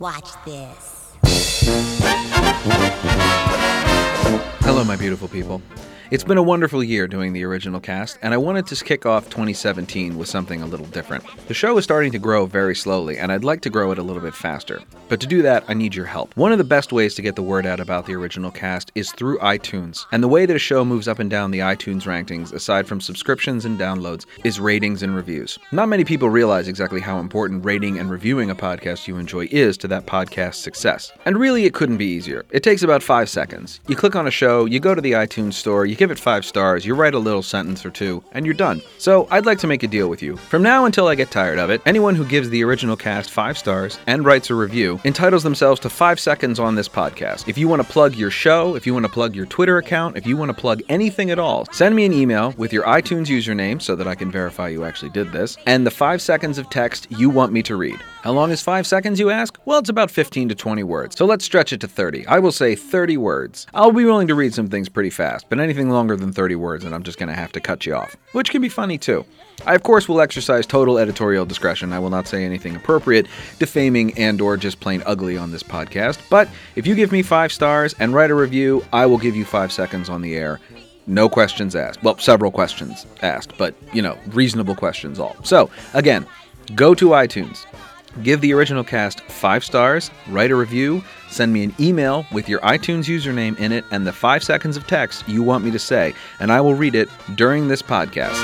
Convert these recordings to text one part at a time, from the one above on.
Watch this. Hello, my beautiful people. It's been a wonderful year doing the original cast, and I wanted to kick off 2017 with something a little different. The show is starting to grow very slowly, and I'd like to grow it a little bit faster. But to do that, I need your help. One of the best ways to get the word out about the original cast is through iTunes. And the way that a show moves up and down the iTunes rankings, aside from subscriptions and downloads, is ratings and reviews. Not many people realize exactly how important rating and reviewing a podcast you enjoy is to that podcast's success. And really, it couldn't be easier. It takes about five seconds. You click on a show, you go to the iTunes store, you give it five stars, you write a little sentence or two, and you're done. So I'd like to make a deal with you. From now until I get tired of it, anyone who gives the original cast five stars and writes a review entitles themselves to five seconds on this podcast. If you want to plug your show, if you want to plug your Twitter account, if you want to plug anything at all, send me an email with your iTunes username so that I can verify you actually did this, and the five seconds of text you want me to read. How long is five seconds, you ask? Well, it's about 15 to 20 words. So let's stretch it to 30. I will say 30 words. I'll be willing to read some things pretty fast, but anything longer than 30 words, and I'm just going to have to cut you off. Which can be funny too. I of course will exercise total editorial discretion. I will not say anything appropriate, defaming and or just plain ugly on this podcast. But if you give me 5 stars and write a review, I will give you 5 seconds on the air. No questions asked. Well, several questions asked, but you know, reasonable questions all. So, again, go to iTunes. Give the original cast five stars, write a review, send me an email with your iTunes username in it and the five seconds of text you want me to say, and I will read it during this podcast.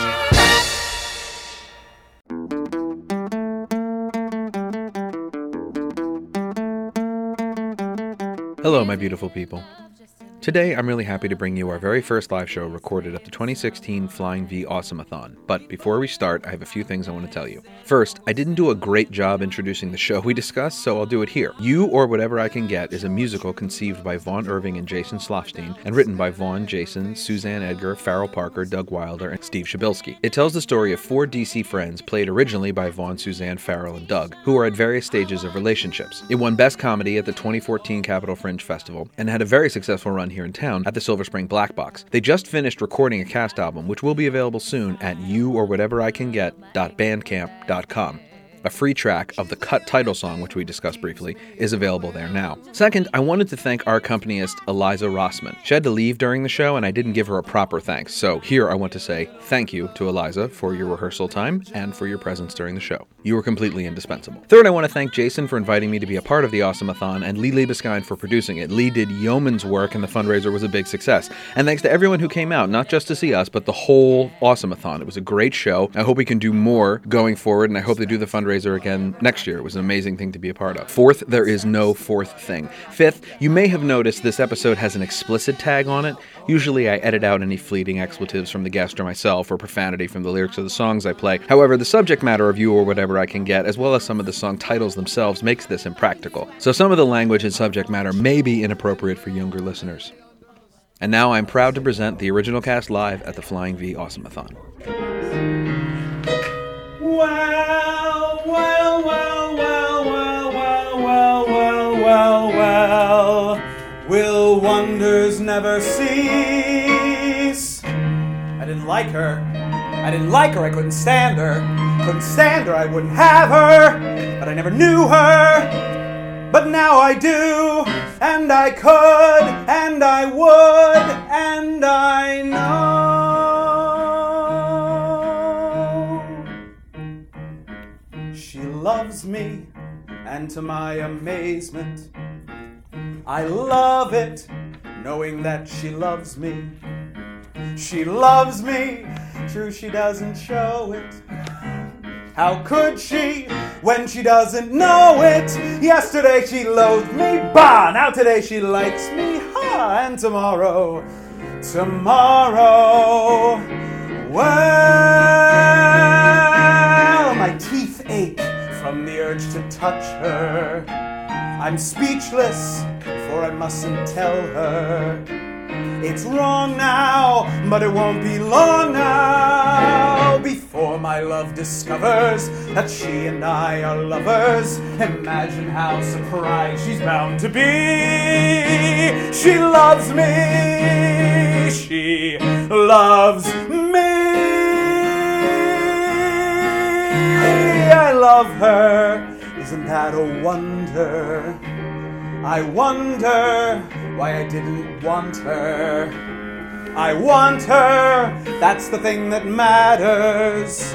Hello, my beautiful people. Today, I'm really happy to bring you our very first live show recorded at the 2016 Flying V Awesomeathon. But before we start, I have a few things I want to tell you. First, I didn't do a great job introducing the show we discussed, so I'll do it here. You or Whatever I Can Get is a musical conceived by Vaughn Irving and Jason Schlafstein and written by Vaughn, Jason, Suzanne Edgar, Farrell Parker, Doug Wilder, and Steve Przybylski. It tells the story of four DC friends played originally by Vaughn, Suzanne, Farrell, and Doug, who are at various stages of relationships. It won Best Comedy at the 2014 Capital Fringe Festival and had a very successful run here in town at the Silver Spring Black Box. They just finished recording a cast album, which will be available soon at you or whatever I can get.bandcamp.com. A free track of the cut title song, which we discussed briefly, is available there now. Second, I wanted to thank our accompanist Eliza Rossman. She had to leave during the show, and I didn't give her a proper thanks. So here I want to say thank you to Eliza for your rehearsal time and for your presence during the show. You were completely indispensable. Third, I want to thank Jason for inviting me to be a part of the Awesomeathon and Lee Liebeskind for producing it. Lee did yeoman's work, and the fundraiser was a big success. And thanks to everyone who came out, not just to see us, but the whole Awesomeathon. It was a great show. I hope we can do more going forward, and I hope they do the fundraiser again next year. It was an amazing thing to be a part of. Fourth, there is no fourth thing. Fifth, you may have noticed this episode has an explicit tag on it. Usually I edit out any fleeting expletives from the guest or myself or profanity from the lyrics of the songs I play. However, the subject matter of you or whatever I can get, as well as some of the song titles themselves, makes this impractical. So some of the language and subject matter may be inappropriate for younger listeners. And now I'm proud to present the original cast live at the Flying V Awesomeathon. Never cease? I didn't like her. I didn't like her. I couldn't stand her. Couldn't stand her. I wouldn't have her. But I never knew her. But now I do. And I could. And I would. And I know. She loves me, and to my amazement, I love it, knowing that she loves me. She loves me, true, she doesn't show it. How could she when she doesn't know it? Yesterday she loathed me, bah! Now today she likes me, ha! And tomorrow, tomorrow, well, my teeth ache from the urge to touch her. I'm speechless, for I mustn't tell her. It's wrong now, but it won't be long now before my love discovers that she and I are lovers. Imagine how surprised she's bound to be. She loves me. She loves me. I love her. Isn't that a wonder? I wonder why I didn't want her. I want her, that's the thing that matters.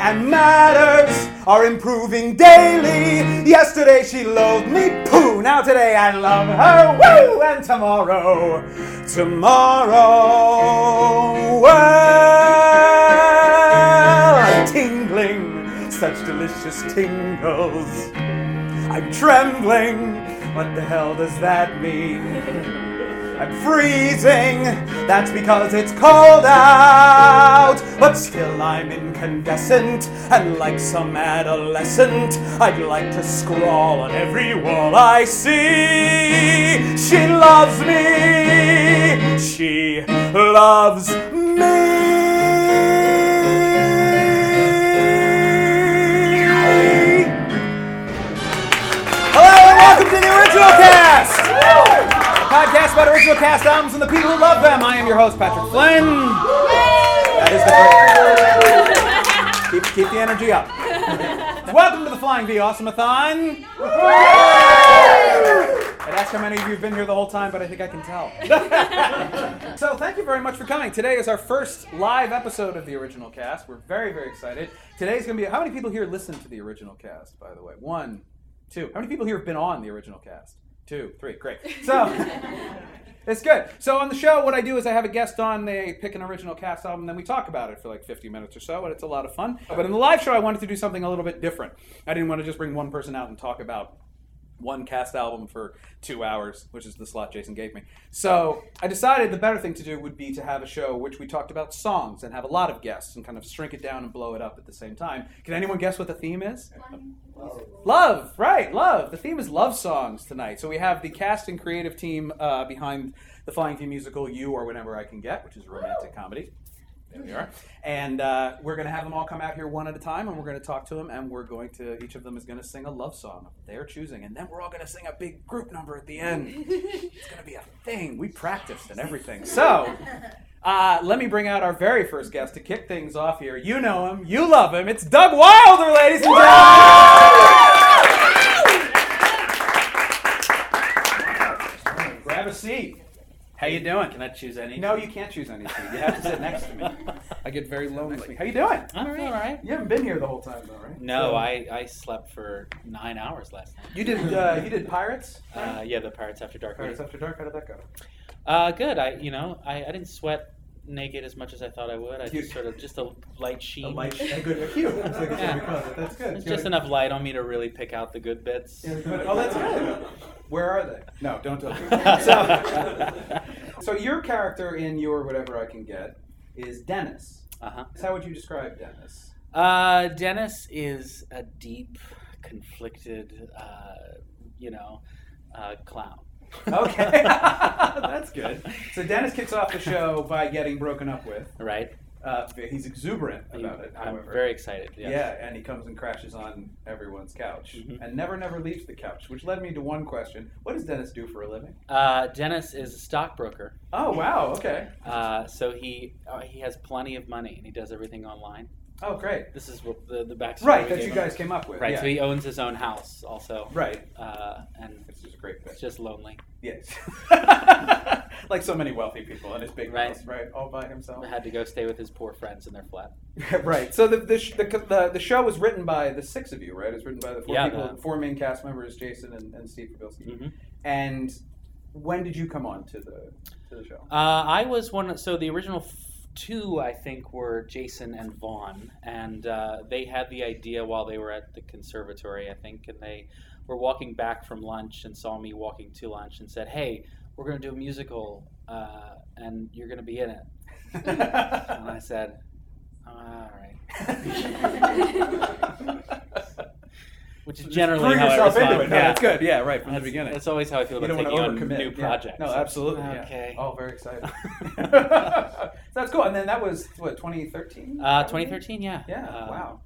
And matters are improving daily. Yesterday she loathed me, pooh. Now today I love her, woo. And tomorrow, tomorrow, well, I'm tingling, such delicious tingles. I'm trembling. What the hell does that mean? I'm freezing, that's because it's cold out. But still, I'm incandescent, and like some adolescent, I'd like to scrawl on every wall I see. She loves me, she loves me. Original cast A podcast about original cast albums and the people who love them. I am your host, Patrick Flynn. That is the keep, keep the energy up. Welcome to the Flying V Awesomeathon. I'd ask how many of you have been here the whole time, but I think I can tell. so thank you very much for coming. Today is our first live episode of the original cast. We're very, very excited. Today's going to be. How many people here listen to the original cast? By the way, one, two. How many people here have been on the original cast? two, three. Great. So it's good. So on the show, what I do is I have a guest on. They pick an original cast album, and then we talk about it for like 50 minutes or so, and it's a lot of fun. But in the live show, I wanted to do something a little bit different. I didn't want to just bring one person out and talk about one cast album for two hours, which is the slot Jason gave me. So I decided the better thing to do would be to have a show which we talked about songs and have a lot of guests and kind of shrink it down and blow it up at the same time. Can anyone guess what the theme is? Love, right? Love. The theme is love songs tonight. So we have the cast and creative team uh, behind the Flying V musical "You or Whatever I Can Get," which is a romantic comedy. There we are. And uh, we're going to have them all come out here one at a time, and we're going to talk to them, and we're going to, each of them is going to sing a love song of their choosing, and then we're all going to sing a big group number at the end. it's going to be a thing. We practiced and everything. So, uh, let me bring out our very first guest to kick things off here. You know him, you love him. It's Doug Wilder, ladies and gentlemen. Grab a seat. How you doing? Can I choose any? No, you can't choose anything. You have to sit next to me. I get very lonely. How you doing? I'm all right. You haven't been here the whole time, though, right? No, So- I, I slept for nine hours last night. You did. Uh, you did Pirates. Uh, yeah, the Pirates After Dark. Pirates After Dark. How did that go? Uh, good. I you know I, I didn't sweat naked as much as I thought I would. I just sort of just a light sheen. A light, a good, a cue. That's like Yeah. what we call it. That's good. It's just enough light on me to really pick out the good bits. Oh, that's good. Where are they? No, don't tell me. So, so your character in your whatever I can get is Dennis. Uh-huh. So How would you describe Dennis? Uh, Dennis is a deep, conflicted, uh, you know, uh, clown. Okay, that's good. So Dennis kicks off the show by getting broken up with. Right. Uh, he's exuberant about it. I'm However, very excited. Yes. Yeah, and he comes and crashes on everyone's couch Mhm. and never, never leaves the couch, which led me to one question. What does Dennis do for a living? Uh, Dennis is a stockbroker. Oh, wow, okay. Uh, so he uh, he has plenty of money and he does everything online. Oh, great. This is what the the backstory. Right, we that gave you him. guys came up with. Right, yeah. so he owns his own house also. Right. Uh, and this is a great it's just lonely. Yes. like so many wealthy people in his big Right. house, right? All by himself. Had to go stay with his poor friends in their flat. right. So the the, sh- the the the show was written by the six of you, right? It was written by the four Yeah, people, the- four main cast members, Jason and, and Steve Przybylski. Mhm. And when did you come on to the to the show? Uh, I was one. So the original f- two, I think, were Jason and Vaughn, and uh, they had the idea while they were at the conservatory, I think, and they were walking back from lunch and saw me walking to lunch and said, "Hey, we're going to do a musical, uh, and you're going to be in it." And I said, "All right," which is generally Threw how I yourself respond. into it. No, Yeah. that's good. Yeah, right from the beginning. that's always how I feel you about don't taking on overcommit. new Yeah. projects. No, absolutely. yeah. Okay. Oh, very excited. so that's cool. And then that was what 2013. Uh, 2013, yeah. Yeah. Uh, wow.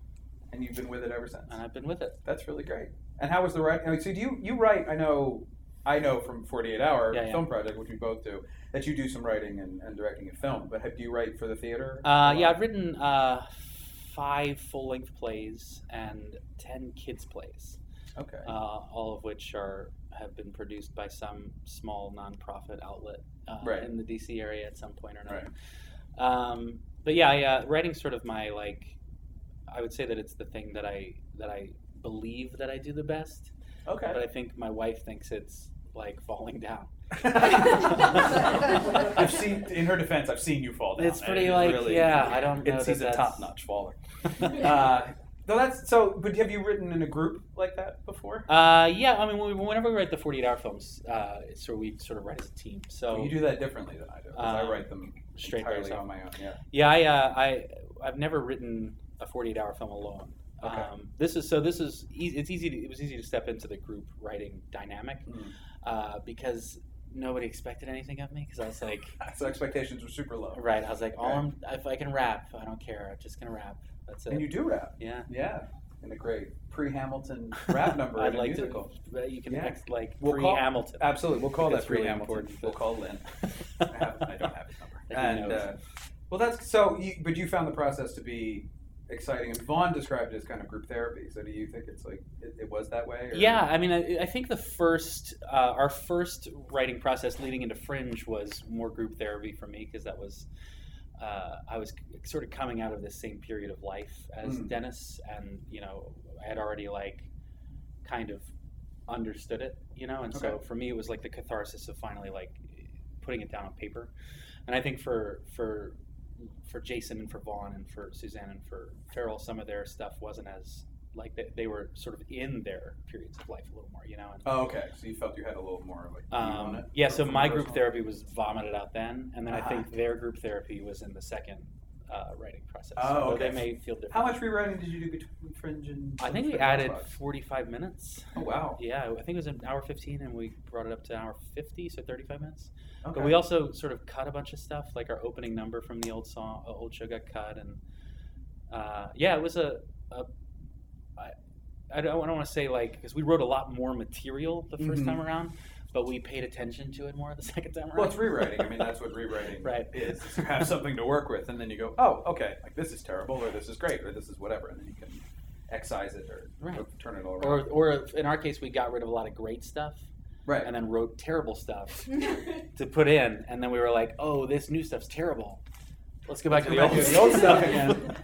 And you've been with it ever since. And I've been with it. That's really great. And how was the writing? I mean, so do you you write? I know, I know from Forty Eight Hour Yeah, yeah. Film Project, which we both do, that you do some writing and, and directing in film. But have, do you write for the theater? Uh, yeah, I've written uh, five full length plays and ten kids plays. Okay. uh, all of which are have been produced by some small nonprofit outlet uh, Right. in the DC area at some point or another. Um, but yeah, I, uh, writing's sort of my like. I would say that it's the thing that I that I believe that I do the best. okay. But I think my wife thinks it's like falling down. I've seen, in her defense, I've seen you fall down. It's pretty it is like really- yeah. I don't know It's, that he's a that's- top-notch faller. uh, no, that's so. But have you written in a group like that before? Uh, yeah, I mean, when we- whenever we write the 48 hour films, uh, so we sort of write as a team. So you do that differently than I do. 'cause I Um, write them straight by entirely yourself. on my own. Yeah. yeah, I, uh, I, I've never written a 48 hour film alone. Okay. Um, this is so. This is easy, it's easy. To, it was easy to step into the group writing dynamic Mm. uh, because nobody expected anything of me. Because I was like, So expectations were super low. right, I was like, all Right. I'm, if I can rap, I don't care. I'm just gonna rap. That's it. And you do rap. yeah. Yeah. In a great pre-Hamilton rap number I'd like musical. to. You can Yeah. like We'll pre call- Hamilton. Absolutely. We'll call that pre-Hamilton. important. We'll call Lin. I, have, I don't have his number. And uh, well, that's so. You, but you found the process to be exciting, and Vaughn described it as kind of group therapy. So, do you think it's like it, it was that way? Or? Yeah, I mean, I, I think the first, uh, our first writing process leading into Fringe was more group therapy for me because that was, uh, I was sort of coming out of this same period of life as Mm. Dennis, and you know, I had already like, kind of understood it, you know, and so for me it was like the catharsis of finally like putting it down on paper, and I think for for for Jason and for Vaughn and for Suzanne and for Farrell, some of their stuff wasn't as like they, they were sort of in their periods of life a little more, you know. And, Oh, okay. So you felt you had a little more like um, yeah, so my group therapy was vomited out then, and then Uh-huh. I think their group therapy was in the second uh, writing process. Oh, okay. they may feel different. How much rewriting did you do between Fringe and? I think we added Housewives? 45 minutes. Oh wow. Yeah, I think it was an hour 15, and we brought it up to an hour 50, so 35 minutes. Okay. But we also sort of cut a bunch of stuff, like our opening number from the old song, uh, old show got cut, and uh, yeah, it was a. a I, I don't, I don't want to say like because we wrote a lot more material the 1st Mhm. time around, but we paid attention to it more the second time around. Well, it's rewriting. I mean, that's what rewriting Right. is. is You have something to work with, and then you go, oh, okay, like this is terrible, or this is great, or this is whatever, and then you can excise it or Right. turn it all or, around. or in our case, we got rid of a lot of great stuff right. and then wrote terrible stuff to put in, and then we were like, "Oh, this new stuff's terrible. Let's go back to the back old, to the old stuff again."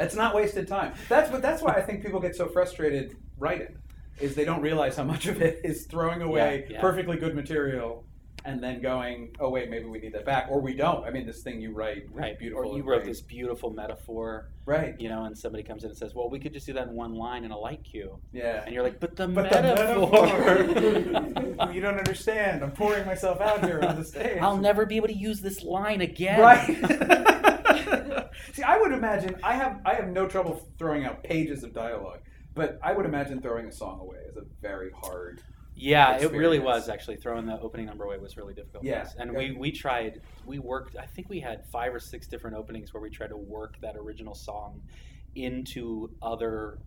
It's not wasted time. That's what. That's why I think people get so frustrated writing, is they don't realize how much of it is throwing away Yeah, yeah. perfectly good material, and then going, oh wait, maybe we need that back, or we don't. I mean, this thing you write, right? Beautiful. Or you wrote great. this beautiful metaphor, right? you know, and somebody comes in and says, "Well, we could just do that in one line in a light cue," Yeah. and you're like, "But the But metaphor." the metaphor. you don't understand. I'm pouring myself out here on the stage. I'll never be able to use this line again. Right. See, I would imagine I have I have no trouble throwing out pages of dialogue, but I would imagine throwing a song away is a very hard. Yeah, it really was actually throwing the opening number away was really difficult. Yes, Yeah. and we we tried we worked. I think we had five or six different openings where we tried to work that original song into other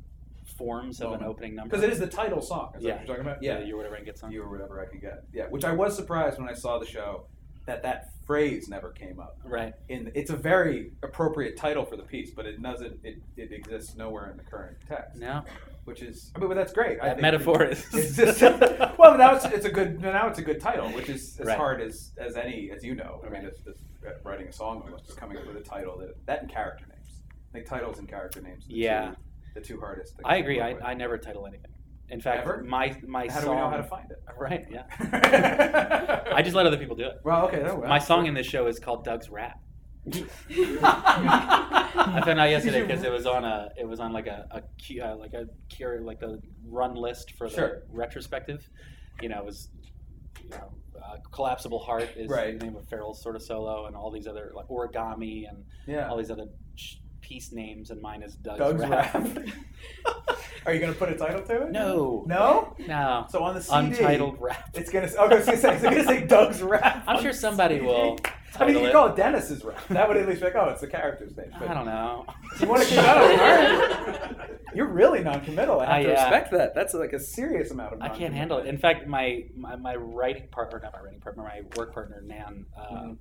forms of an opening number. Because it is the title song. Is that Yeah. what you're talking about? yeah, Yeah. you whatever I get song. You or whatever I can get. Yeah. Which I was surprised when I saw the show that that phrase never came up. Right. In it's a very appropriate title for the piece, but it doesn't. It, it exists nowhere in the current text. No, Which is, I mean, but that's great. I that metaphor is. It's just well, now it's, it's a good now it's a good title, which is as Right. hard as as any as you know. I mean, it's, it's uh, writing a song almost just coming up with a title that that and character names. I think titles and character names. are the Yeah. two, the two hardest. things I agree. I. I never title anything. In fact, Ever? my my How do song. we know how to find it? Right. Yeah. I just let other people do it. well, okay. that- My song in this show is called Doug's Rap. I found out yesterday because it was on a it was on like a, a uh, like a cure like a run list for the Sure. retrospective. You know, it was you know uh, collapsible heart is Right. the name of Farrell's sort of solo, and all these other like origami and yeah. all these other sh- piece names, and mine is Doug's, Doug's. Are you gonna put a title to it? no, No. no, So on the CD, untitled rap. It's gonna. Oh, I was gonna say. It's gonna say Doug's rap. I'm sure somebody CD. will. I mean, you could it. call it Dennis's rap. That would at least be like, oh, it's the character's name. But I don't know. You want to keep out? You're really non-committal. I have I, to uh, respect that. That's like a serious amount of. I can't handle it. In fact, my, my, my writing partner, not my writing partner, my work partner, Nan, uh, Mhm.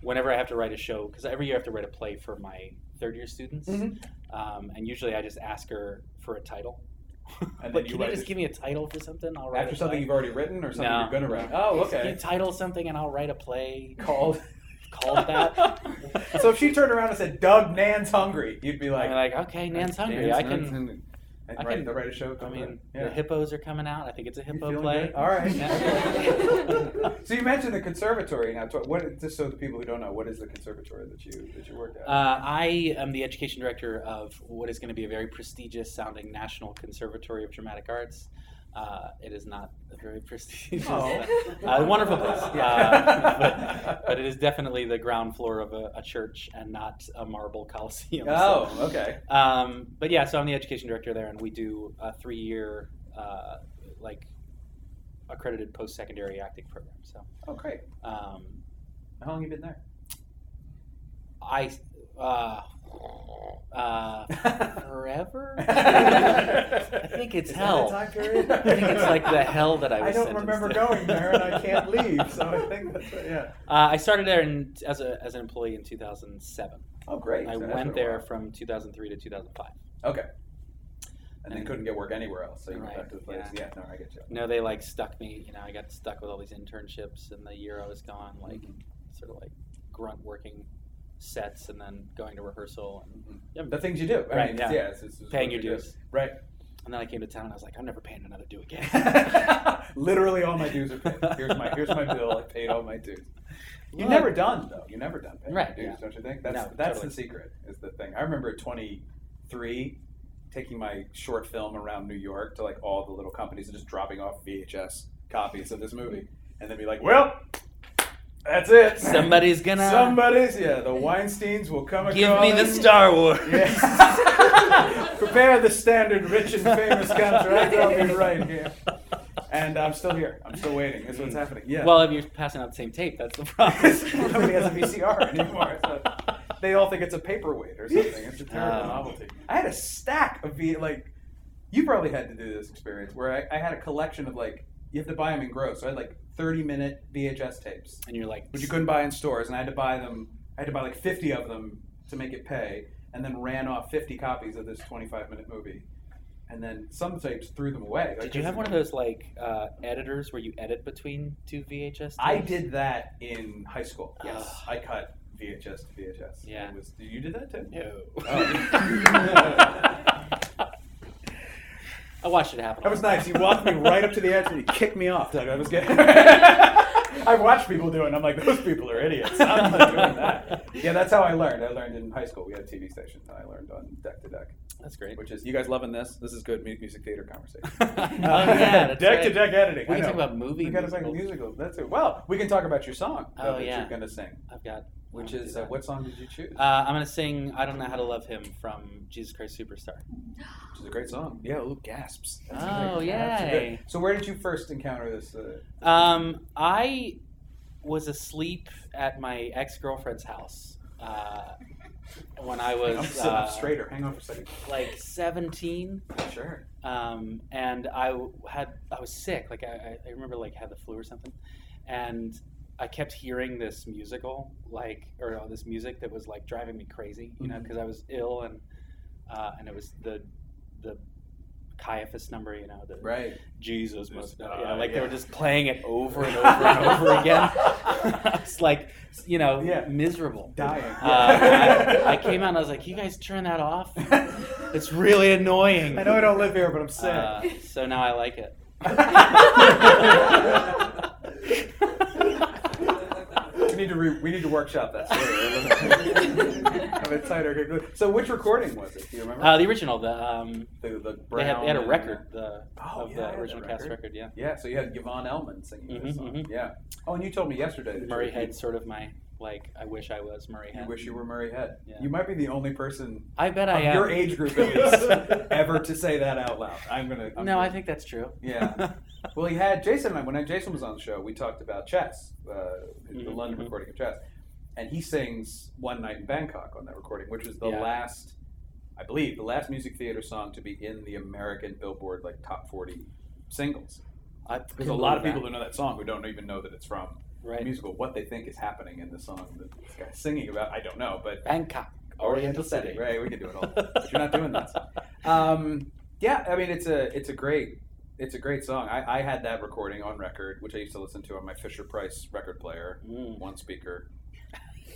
whenever I have to write a show, because every year I have to write a play for my third year students, Mhm. um, and usually I just ask her for a title. then but you can you just give me a title for something? I'll write After something you've already written or something No. you're gonna write. Oh, okay. you title something and I'll write a play Called. called that? so if she turned around and said, "Doug Nan's hungry," you'd be like, like, okay, Nan's hungry. I Nan's can. And I write, can- write a show. I mean, that. the hippos are coming out. I think it's a hippo play. good? All right. So you mentioned the conservatory. Now, what? Just so the people who don't know, what is the conservatory that you that you work at? Uh, I am the education director of what is going to be a very prestigious sounding National Conservatory of Dramatic Arts. Uh, it is not a very prestigious, Oh. uh, wonderful place, Yeah. uh, but, but it is definitely the ground floor of a, a church and not a marble coliseum. oh, So, okay. um, but yeah, so I'm the education director there, and we do a three-year, uh, like, accredited post-secondary acting program. So Oh, great. um, How long have you been there? I, uh, forever. I think it's Is hell. That a time period? I think it's like the hell that I was. I don't sentenced remember to. going there, and I can't leave. So I think that's yeah. Uh, I started there in, as a as an employee in 2007. Oh, great. I So went there from 2003 to 2005. Okay. And then couldn't get work anywhere else, so you went back to the place. yeah. Yeah, no, I get you. No, they like stuck me. You know, I got stuck with all these internships and the year I was gone, like Mhm. sort of like grunt working sets and then going to rehearsal and Mhm. Yeah. The things you do, I Right, mean, yeah. yeah, it's, it's, it's Paying your do. dues. right? and then I came to town and I was like, I'm never paying another due again. Literally, all my dues are paid. Here's my here's my bill. I paid all my dues. You're never done though. You're never done paying Right, dues, yeah. don't you think? That's No, that's totally. the secret. Is the thing. I remember at 23, taking my short film around New York to like all the little companies and just dropping off VHS copies of this movie, and then be like, well. That's it. Somebody's gonna Somebody's yeah. The Weinstein's will come. give me the. Star Wars. Yes. Prepare the standard rich and famous contract. I'll be right here. And I'm still here. I'm still waiting. That's what's happening. Yeah. Well, if you're passing out the same tape, that's the problem. nobody has a VCR anymore. So they all think it's a paperweight or something. It's a terrible Oh. novelty. I had a stack of V like. You probably had to do this experience where I, I had a collection of like you have to buy them in gross. So I had like 30 minute VHS tapes, and you're like, which you couldn't buy in stores, and I had to buy them. I had to buy like 50 of them to make it pay, and then ran off 50 copies of this 25 minute movie, and then some tapes threw them away. Like, Did you have one of those like uh, editors where you edit between two VHS? Tapes? I did that in high school. Yes, Ah. I cut VHS to VHS. Yeah. It was, you did that too. No. Oh. I watched it happen. That was nice. You walked me right up to the edge and you kicked me off. I was getting. I've watched people do it, and I'm like, those people are idiots. I'm not doing that. Yeah, that's how I learned. I learned in high school. We had a TV station, and I learned on deck to deck, That's great. which is you guys loving this? This is good music theater conversation. oh yeah, deck right. to deck editing. We I can talk about movie We got to talk musicals. That's it. Well, we can talk about your song Oh, that yeah. you're going to sing, I've got. Which is uh, what song did you choose? Uh, I'm gonna sing "I Don't Know How to Love Him" from Jesus Christ Superstar. Which is a great song. Yeah, ooh, gasps. That's Oh, great- gasps are good. yay. So where did you first encounter this? Uh, Um, I was asleep at my ex girlfriend's house uh, when I was I'm sitting uh, up straighter. Hang on for a second. like 17. Sure. um, and I had I was sick. Like I, I- I remember like had the flu or something, and I kept hearing this musical, like or uh, this music that was like driving me crazy. You know, because I was ill and uh, and it was the the Caiaphas number. You know, the Right. Jesus must uh, die. Yeah, like they were just playing it over and over and over again. It's like you know Yeah. miserable. Dying. Uh, I, I came out and I was like, "You guys turn that off. It's really annoying." I know I don't live here, but I'm sick. Uh, so now I like it. we need to re- we need to workshop that story. It tighter. So which recording was it? Do you remember? Uh, the original, the um, the, the they had, they had a record, the Oh, of yeah, the original cast record. record. Yeah, Yeah, so you had Yvonne Elliman singing this Mhm, song. mhm. Yeah. Oh, and you told me yesterday that Murray Head, sort of my like. I wish I was Murray You wish you were Murray Head. Yeah. You might be the only person I bet I am. your age group at least ever to say that out loud. I'm gonna. I'm no, gonna- I think that's true. Yeah. Well, he had Jason and I. When Jason was on the show, we talked about chess, uh, the Mhm, London mhm. recording of chess, and he sings "One Night in Bangkok" on that recording, which was the Yeah. last, I believe, the last music theater song to be in the American Billboard like top forty singles. I There's a lot of people who know that song who don't even know that it's from right. musical. What they think is happening in the song that this guy's singing about, I don't know, but Bangkok, Oriental setting, right? We can do it all, but you're not doing that. Um, Yeah, I mean it's a it's a great it's a great song. I, I had that recording on record, which I used to listen to on my Fisher Price record player, Mm. one speaker.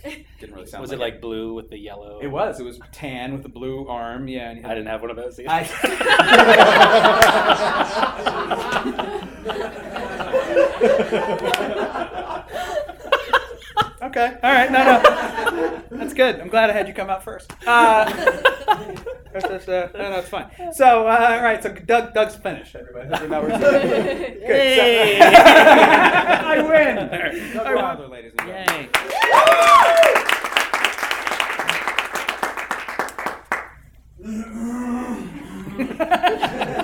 Didn't really sound. Was like it like blue with the yellow? It was. It was tan with the blue arm. Yeah, and he I didn't have one of those. Either. okay. All right. No, no. That's good. I'm glad I had you come out first. Uh, that's, that's, uh, no, no, it's fine. So, uh, all right. So, Doug, Doug's finished. Everybody. So now. So- Yay. I win. Doug I. Wilder, ladies and gentlemen. Yay.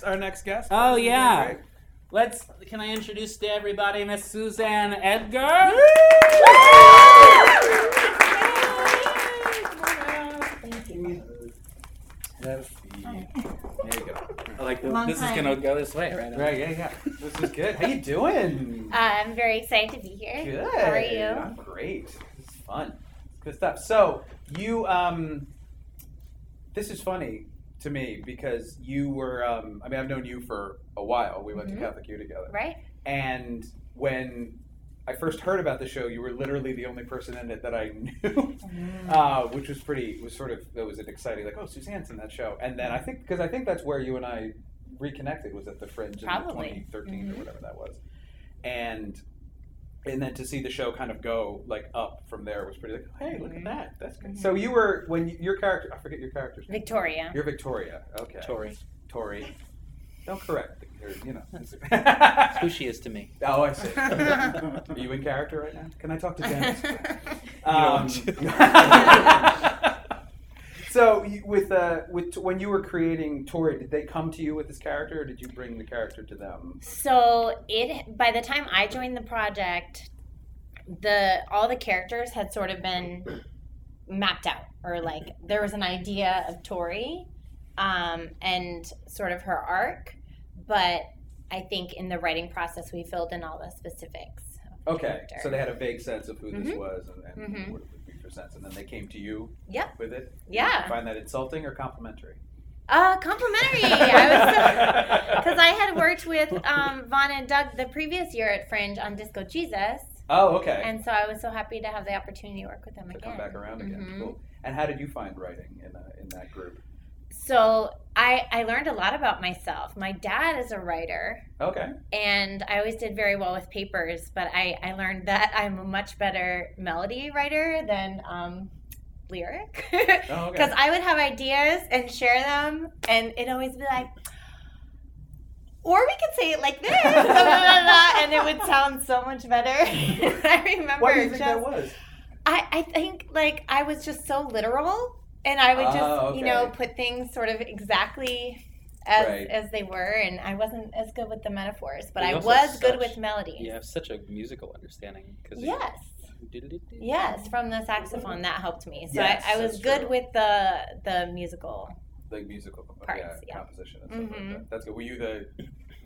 next our next guest? Oh yeah. Great. Let's. Can I introduce to everybody Miss Suzanne Edgar? There you go. I like Long this. Is gonna go this way, right? Right, yeah, yeah. This is good. How you doing? Uh, I'm very excited to be here. Good. How are you? I'm great. This is fun. Good stuff. So you um this is funny to me because you were um I mean I've known you for a while. We went Mhm. to Catholic U together. Right? And when I first heard about the show, you were literally the only person in it that I knew, Mm. uh, which was pretty. Was sort of that was an exciting like oh Suzanne's in that show, and then I think because I think that's where you and I reconnected was at the Fringe Probably. in 2013 or Mhm. whatever that was, and and then to see the show kind of go like up from there was pretty like hey look at Mhm. that that's good. Mhm. So you were when you, your character I forget your character's name. Victoria. You're Victoria. Okay. Tori. Tori. Don't correct. Or, you know. Who she is to me. oh, I see. Are you in character right now? Can I talk to Dennis? Um, so, with uh, with when you were creating Tori, did they come to you with this character, or did you bring the character to them? So it by the time I joined the project, the all the characters had sort of been mapped out, or like there was an idea of Tori, um, and sort of her arc, but I think in the writing process we filled in all the specifics. Okay, so they had a vague sense of who this Mhm. was and, and Mhm. What it would be for sense, and then they came to you Yep. with it. Yeah. Did you find that insulting or complimentary? Uh, complimentary. I was because I had worked with um, Vaughn and Doug the previous year at Fringe on Disco Jesus, Oh, okay. and so I was so happy to have the opportunity to work with them to again. come back around again. Mhm. Cool. And how did you find writing in uh, in that group? So I I learned a lot about myself. My dad is a writer, Okay. and I always did very well with papers, but I I learned that I'm a much better melody writer than um, lyric. Oh, okay. Because I would have ideas and share them, and it'd always be like, or we could say it like this, blah, blah, blah, and it would sound so much better. I remember Why do you think just, that was? I, I think like I was just so literal, and I would just Oh, you know put things sort of exactly as Right. as they were, and I wasn't as good with the metaphors, but I was have good with melody. You have such a musical understanding. Cause Yes. You, Yes, from the saxophone that helped me. So Yes, I, I was good true. with the the musical. Like musical Parts, yeah, yeah. composition and stuff like mm-hmm. that. That's good. Were you the?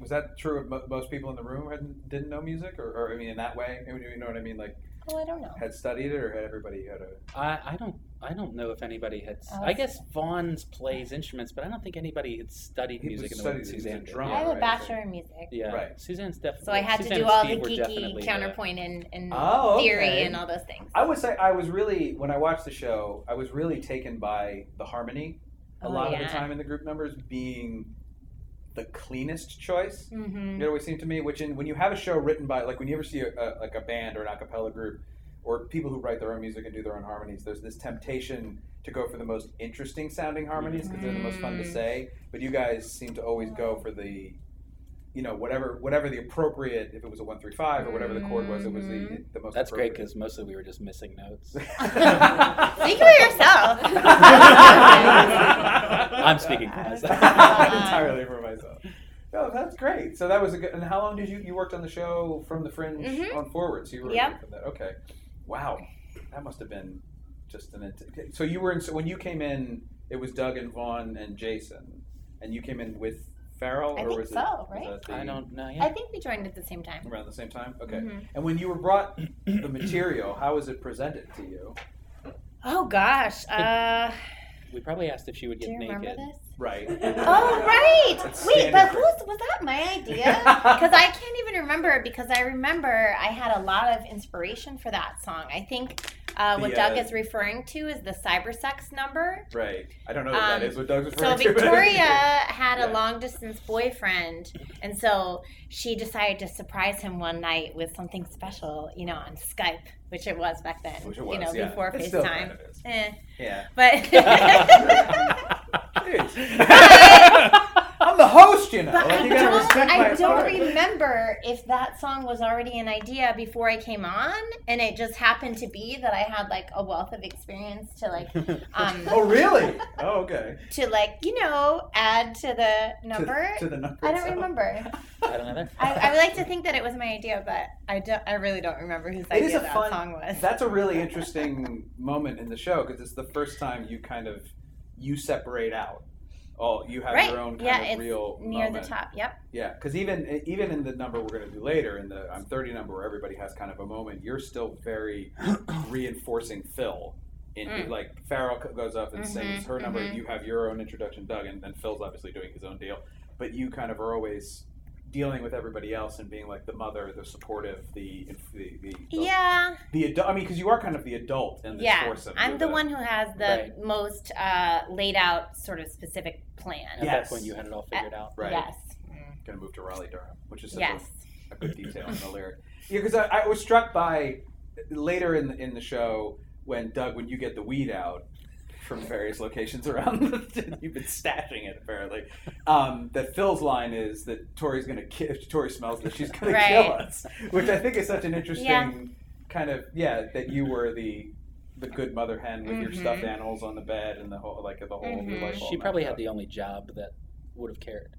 Was that true of mo- most people in the room had, didn't know music, or, or I mean, in that way? You know what I mean? Like Oh, I don't know. had studied it, or had everybody had a? I, I don't I don't know if anybody had. s- Oh, I guess Vaughn's plays instruments, but I don't think anybody had studied He music in the way that studied- he Suzanne did. drummer, I have a right? bachelor in music. Yeah, Right. Suzanne's definitely. So I had to do all Steve the geeky counterpoint and, and Oh, theory and all those things. I would say I was really when I watched the show, I was really taken by the harmony. A Oh, lot of the time in the group numbers being the cleanest choice. Mm-hmm. It always seemed to me, which in when you have a show written by like when you ever see a, a, like a band or an a cappella group or people who write their own music and do their own harmonies, there's this temptation to go for the most interesting sounding harmonies because they're the most fun to Mm. say. But you guys seem to always go for the you know whatever whatever the appropriate if it was a one three five or whatever the chord was it was the Mhm. the most That's great because mostly we were just missing notes. Speak for yourself. I'm speaking for myself. entirely for myself. No, that's great. So that was a good. And how long did you you worked on the show from the Fringe Mhm. on forward? So you were Yep. from that. Okay, wow, that must have been just an. int- So you were in. So when you came in, it was Doug and Vaughn and Jason, and you came in with Farrell, I or think was it? so, was right? that the- I don't know. Yeah. I think we joined at the same time. around the same time. Okay. Mhm. And when you were brought the material, how was it presented to you? Oh gosh. Uh, We probably asked if she would do get you remember naked. This? Right. Oh right. It's Wait, but for- who's was that my idea? Because I can't even remember because I remember I had a lot of inspiration for that song. I think uh, what The, Doug uh, is referring to is the cybersex number. Right. I don't know what Um, that is. What Doug's So referring to. So Victoria had Yeah. a long distance boyfriend, and so she decided to surprise him one night with something special, you know, on Skype, which it was back then, Which it you know, yeah. before It still FaceTime. kind of is. Eh. Yeah. But. I'm the host, you know. But Like, I you gotta don't, respect my I don't authority. remember if that song was already an idea before I came on, and it just happened to be that I had like a wealth of experience to like, um, Oh, really? Oh, okay. to like you know add to the number. To, to the number. I don't itself. remember. I don't know. I, I would like to think that it was my idea, but I don't. I really don't remember whose It idea is a that fun. song was. That's a really interesting moment in the show because it's the first time you kind of you separate out. Oh, you have right? your own kind yeah, of it's real near moment. the top. Yep. Yeah, because even even in the number we're going to do later, in the I'm 30 number where everybody has kind of a moment, you're still very reinforcing Phil. In Mm. like Farrell goes up and Mhm, sings her number, mhm. you have your own introduction, Doug, and then Phil's obviously doing his own deal. But you kind of are always dealing with everybody else and being like the mother, the supportive, the the the, the, Yeah, the adult. I mean, because you are kind of the adult in this yeah. foursome. I'm You're the one who has the Right. most uh, laid out, sort of specific plan. At Yes. that point, you had it all figured out. Right. Yes. going to move to Raleigh Durham, which is such Yes. a, a good detail in the lyric. Yeah, because I, I was struck by later in the, in the show when Doug, when you get the weed out from various locations around, the, you've been stashing it apparently. Um, that Phil's line is that Tori's going to kill. If Tori smells that she's going to kill us, which I think is such an interesting Yeah. kind of yeah that you were the. The good mother hen with your Mhm. stuffed animals on the bed and the whole like the whole your Mhm. life She probably had out. the only job that would have cared.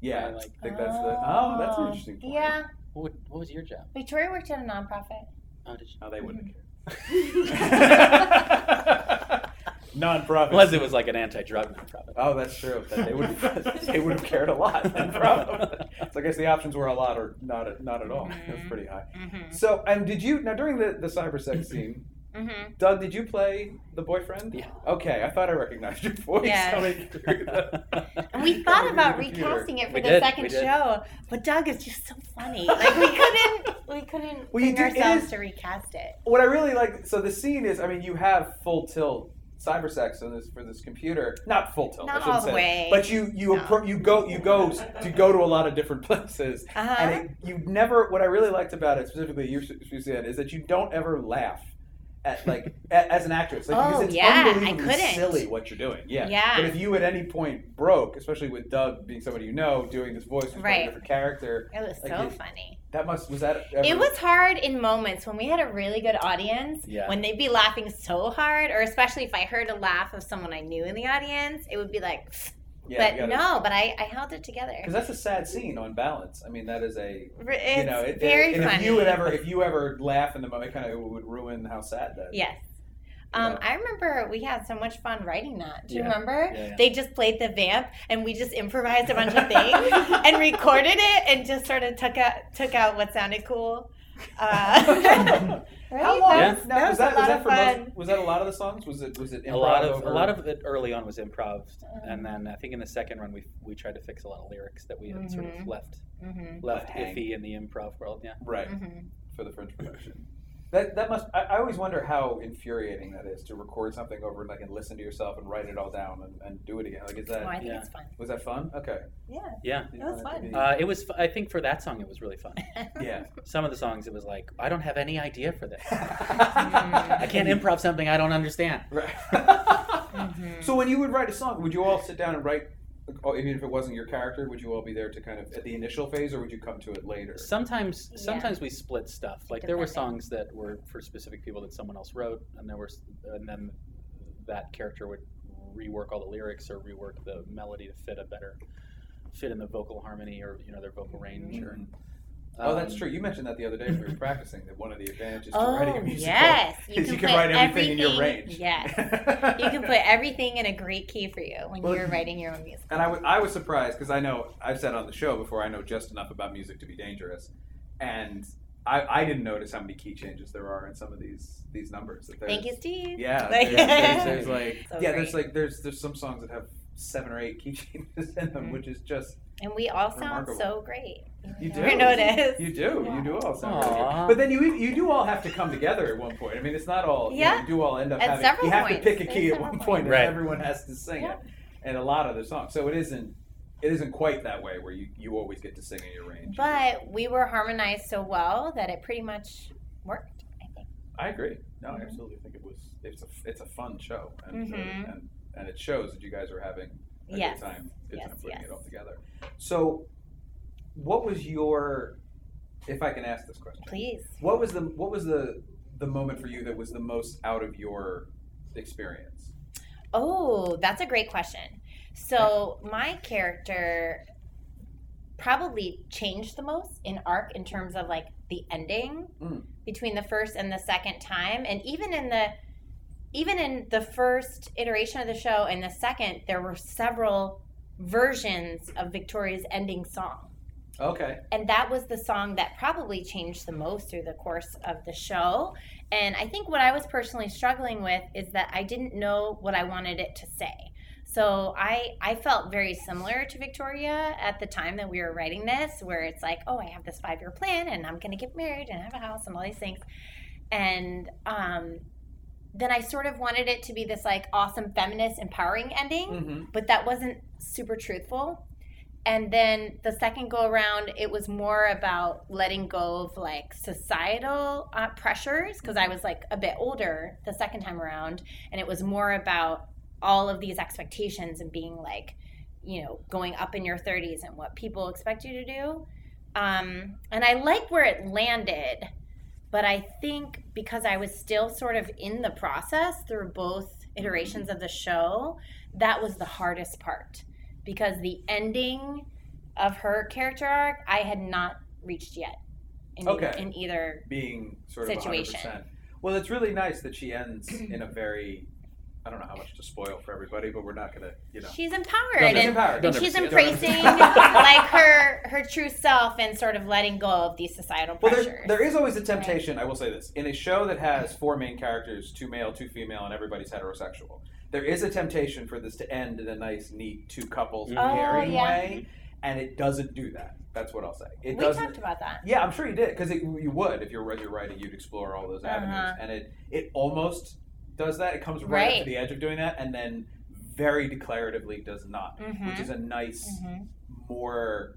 yeah. I like- I think that's the oh that's an Oh, interesting point. Yeah. What, would, what was your job? Victoria worked at a nonprofit. Oh, did you? Oh, they wouldn't Mm-hmm. care. Non-profit. Unless it was like an anti-drug nonprofit. Oh, that's true. That they would have, they would have cared a lot. Then probably. So I guess the options were a lot or not not at all. It was pretty high. Mm-hmm. So, and did you now during the the cyber sex scene, Mm-hmm. Doug? Did you play the boyfriend? Yeah. Okay, I thought I recognized your voice Yeah. coming through. The, And we thought about recasting it for We the did, second show, but Doug is just so funny. Like we couldn't, we couldn't Well, you bring do- ourselves is- to recast it. What I really like, so the scene is, I mean, you have full tilt cyber sex on this for this computer. Not full tilt, I Not shouldn't all the say. way. But you you No. appro- you go you go to go to a lot of different places, Uh-huh. and it, you never. What I really liked about it, specifically you, Suzanne, is that you don't ever laugh. At like a- as an actress, like, Oh, because it's yeah, I unbelievably couldn't. silly what you're doing. Yeah. Yeah. But if you at any point broke, especially with Doug being somebody you know, doing this voice, with Right. a different character, It was Like so it- funny. That must was that. Ever, It was hard in moments when we had a really good audience. Yeah. When they'd be laughing so hard, or especially if I heard a laugh of someone I knew in the audience, it would be like, Yeah, but gotta- no, but I, I held it together. Because that's a sad scene on balance. I mean, that is a It's you know, it, very funny. if you would ever if you ever laugh in the moment, it kind of it would ruin how sad that. is. Yes. Um, Yeah. I remember we had so much fun writing that. Do you Yeah. remember? Yeah, yeah. They just played the vamp, and we just improvised a bunch of things and recorded it, and just sort of took out took out what sounded cool. Uh, right? How long? That Yeah. was, that was was that a was lot that of for fun. most? Was that a lot of the songs? Was it was it a lot of over- a lot of it early on was improv, Uh-huh. and then I think in the second run we we tried to fix a lot of lyrics that we had sort of Mhm. left Mm-hmm. left iffy in the improv world. Yeah. right Mm-hmm. for the French production. That that must. I, I always wonder how infuriating that is to record something over and like and listen to yourself and write it all down and, and do it again. Like, is that Oh, I think Yeah. it's fun. was that fun? Okay. Yeah. Yeah. You That was find that to fun. Uh, it was. I think for that song it was really fun. yeah. Some of the songs it was like I don't have any idea for this. I I can't improv something I don't understand. Right. Mhm. So when you would write a song, would you all sit down and write? Oh, even if it wasn't your character, would you all be there to kind of at the initial phase, or would you come to it later? Sometimes, Yeah. sometimes we split stuff. Like there were Depending. songs that were for specific people that someone else wrote, and there was, and then that character would rework all the lyrics or rework the melody to fit a better fit in the vocal harmony or you know their vocal range. Or, mm-hmm. Oh, that's um, true. You mentioned that the other day when we were practicing. That one of the advantages to Oh, writing a musical yes. You is can you can write everything, in your range. yes. You can put everything in a great key for you when Well, you're writing your own music. And I wa- I was surprised because I know I've said on the show before I know just enough about music to be dangerous, and I, I didn't notice how many key changes there are in some of these these numbers. That Thank you, Steve. Yeah, there's, there's, there's like So yeah, there's like there's there's some songs that have seven or eight key changes in them, which is just And we all sound Remarkable. so great. You Never do. noticed. you do you do all sound really good. Aw. But then you you do all have to come together at one point. I mean, it's not all. you know, Yeah. You, do all end up At having. several You have points. to pick a At key at several one points. point, and Right. everyone has to sing Yeah. it. And a lot of the songs, so it isn't. It isn't quite that way where you, you always get to sing in your range. But we were harmonized so well that it pretty much worked, I think. I agree. No, I Mhm. absolutely think it was. It's a it's a fun show, and uh, Mhm. and, and it shows that you guys are having a Yes. good time. Good Yes, time putting yes. it all together. So, what was your? If I can ask this question, Please. what was the what was the the moment for you that was the most out of your experience? Oh, that's a great question. So my character probably changed the most in arc in terms of like the ending Mm. between the first and the second time and even in the even in the first iteration of the show and the second there were several versions of Victoria's ending song. Okay. and that was the song that probably changed the most through the course of the show. And i think what i was personally struggling with is that i didn't know what i wanted it to say. So I I felt very similar to Victoria at the time that we were writing this, where it's like, oh, I have this five year plan, and I'm going to get married and have a house and all these things, and um, then I sort of wanted it to be this like awesome feminist empowering ending, Mm-hmm. but that wasn't super truthful. And then the second go around, it was more about letting go of like societal uh, pressures because I was like a bit older the second time around, and it was more about all of these expectations and being like, you know, going up in your 30s and what people expect you to do. Um, and I like where it landed, but I think because I was still sort of in the process through both iterations of the show, that was the hardest part because the ending of her character arc I had not reached yet in, Okay. in either. Being sort of Situation. Well, it's really nice that she ends in a very. I don't know how much to spoil for everybody, but we're not going to, you know. She's empowered She's and, empowered. and she's ever see it. embracing like her her true self and sort of letting go of these societal Well, pressures. there, there is always a temptation. I will say this: in a show that has four main characters, two male, two female, and everybody's heterosexual, there is a temptation for this to end in a nice, neat two couples Oh, marrying yeah. way, and it doesn't do that. That's what I'll say. It we doesn't. talked about that. Yeah, I'm sure you did because you would if you're you're writing, you'd explore all those avenues, Uh-huh. and it it almost does that. It comes right, Right. up to the edge of doing that, and then very declaratively does not, Mhm. which is a nice Mhm. more.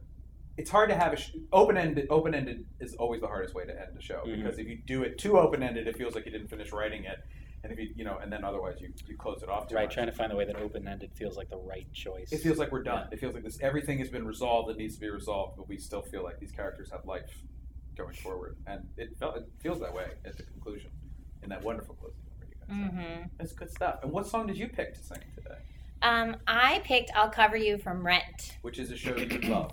It's hard to have a sh- open ended. Open ended is always the hardest way to end a show Mhm. because if you do it too open ended, it feels like you didn't finish writing it, and if you you know, and then otherwise you, you close it off too Right, much. trying to find the way that open ended feels like the right choice. It feels like we're done. It feels like this everything has been resolved that needs to be resolved, but we still feel like these characters have life going forward, and it felt it feels that way at the conclusion in that wonderful closing. Number you guys sang. Mhm. That's good stuff. And what song did you pick to sing today? Um, I picked "I'll Cover You" from Rent. Which is a show you love.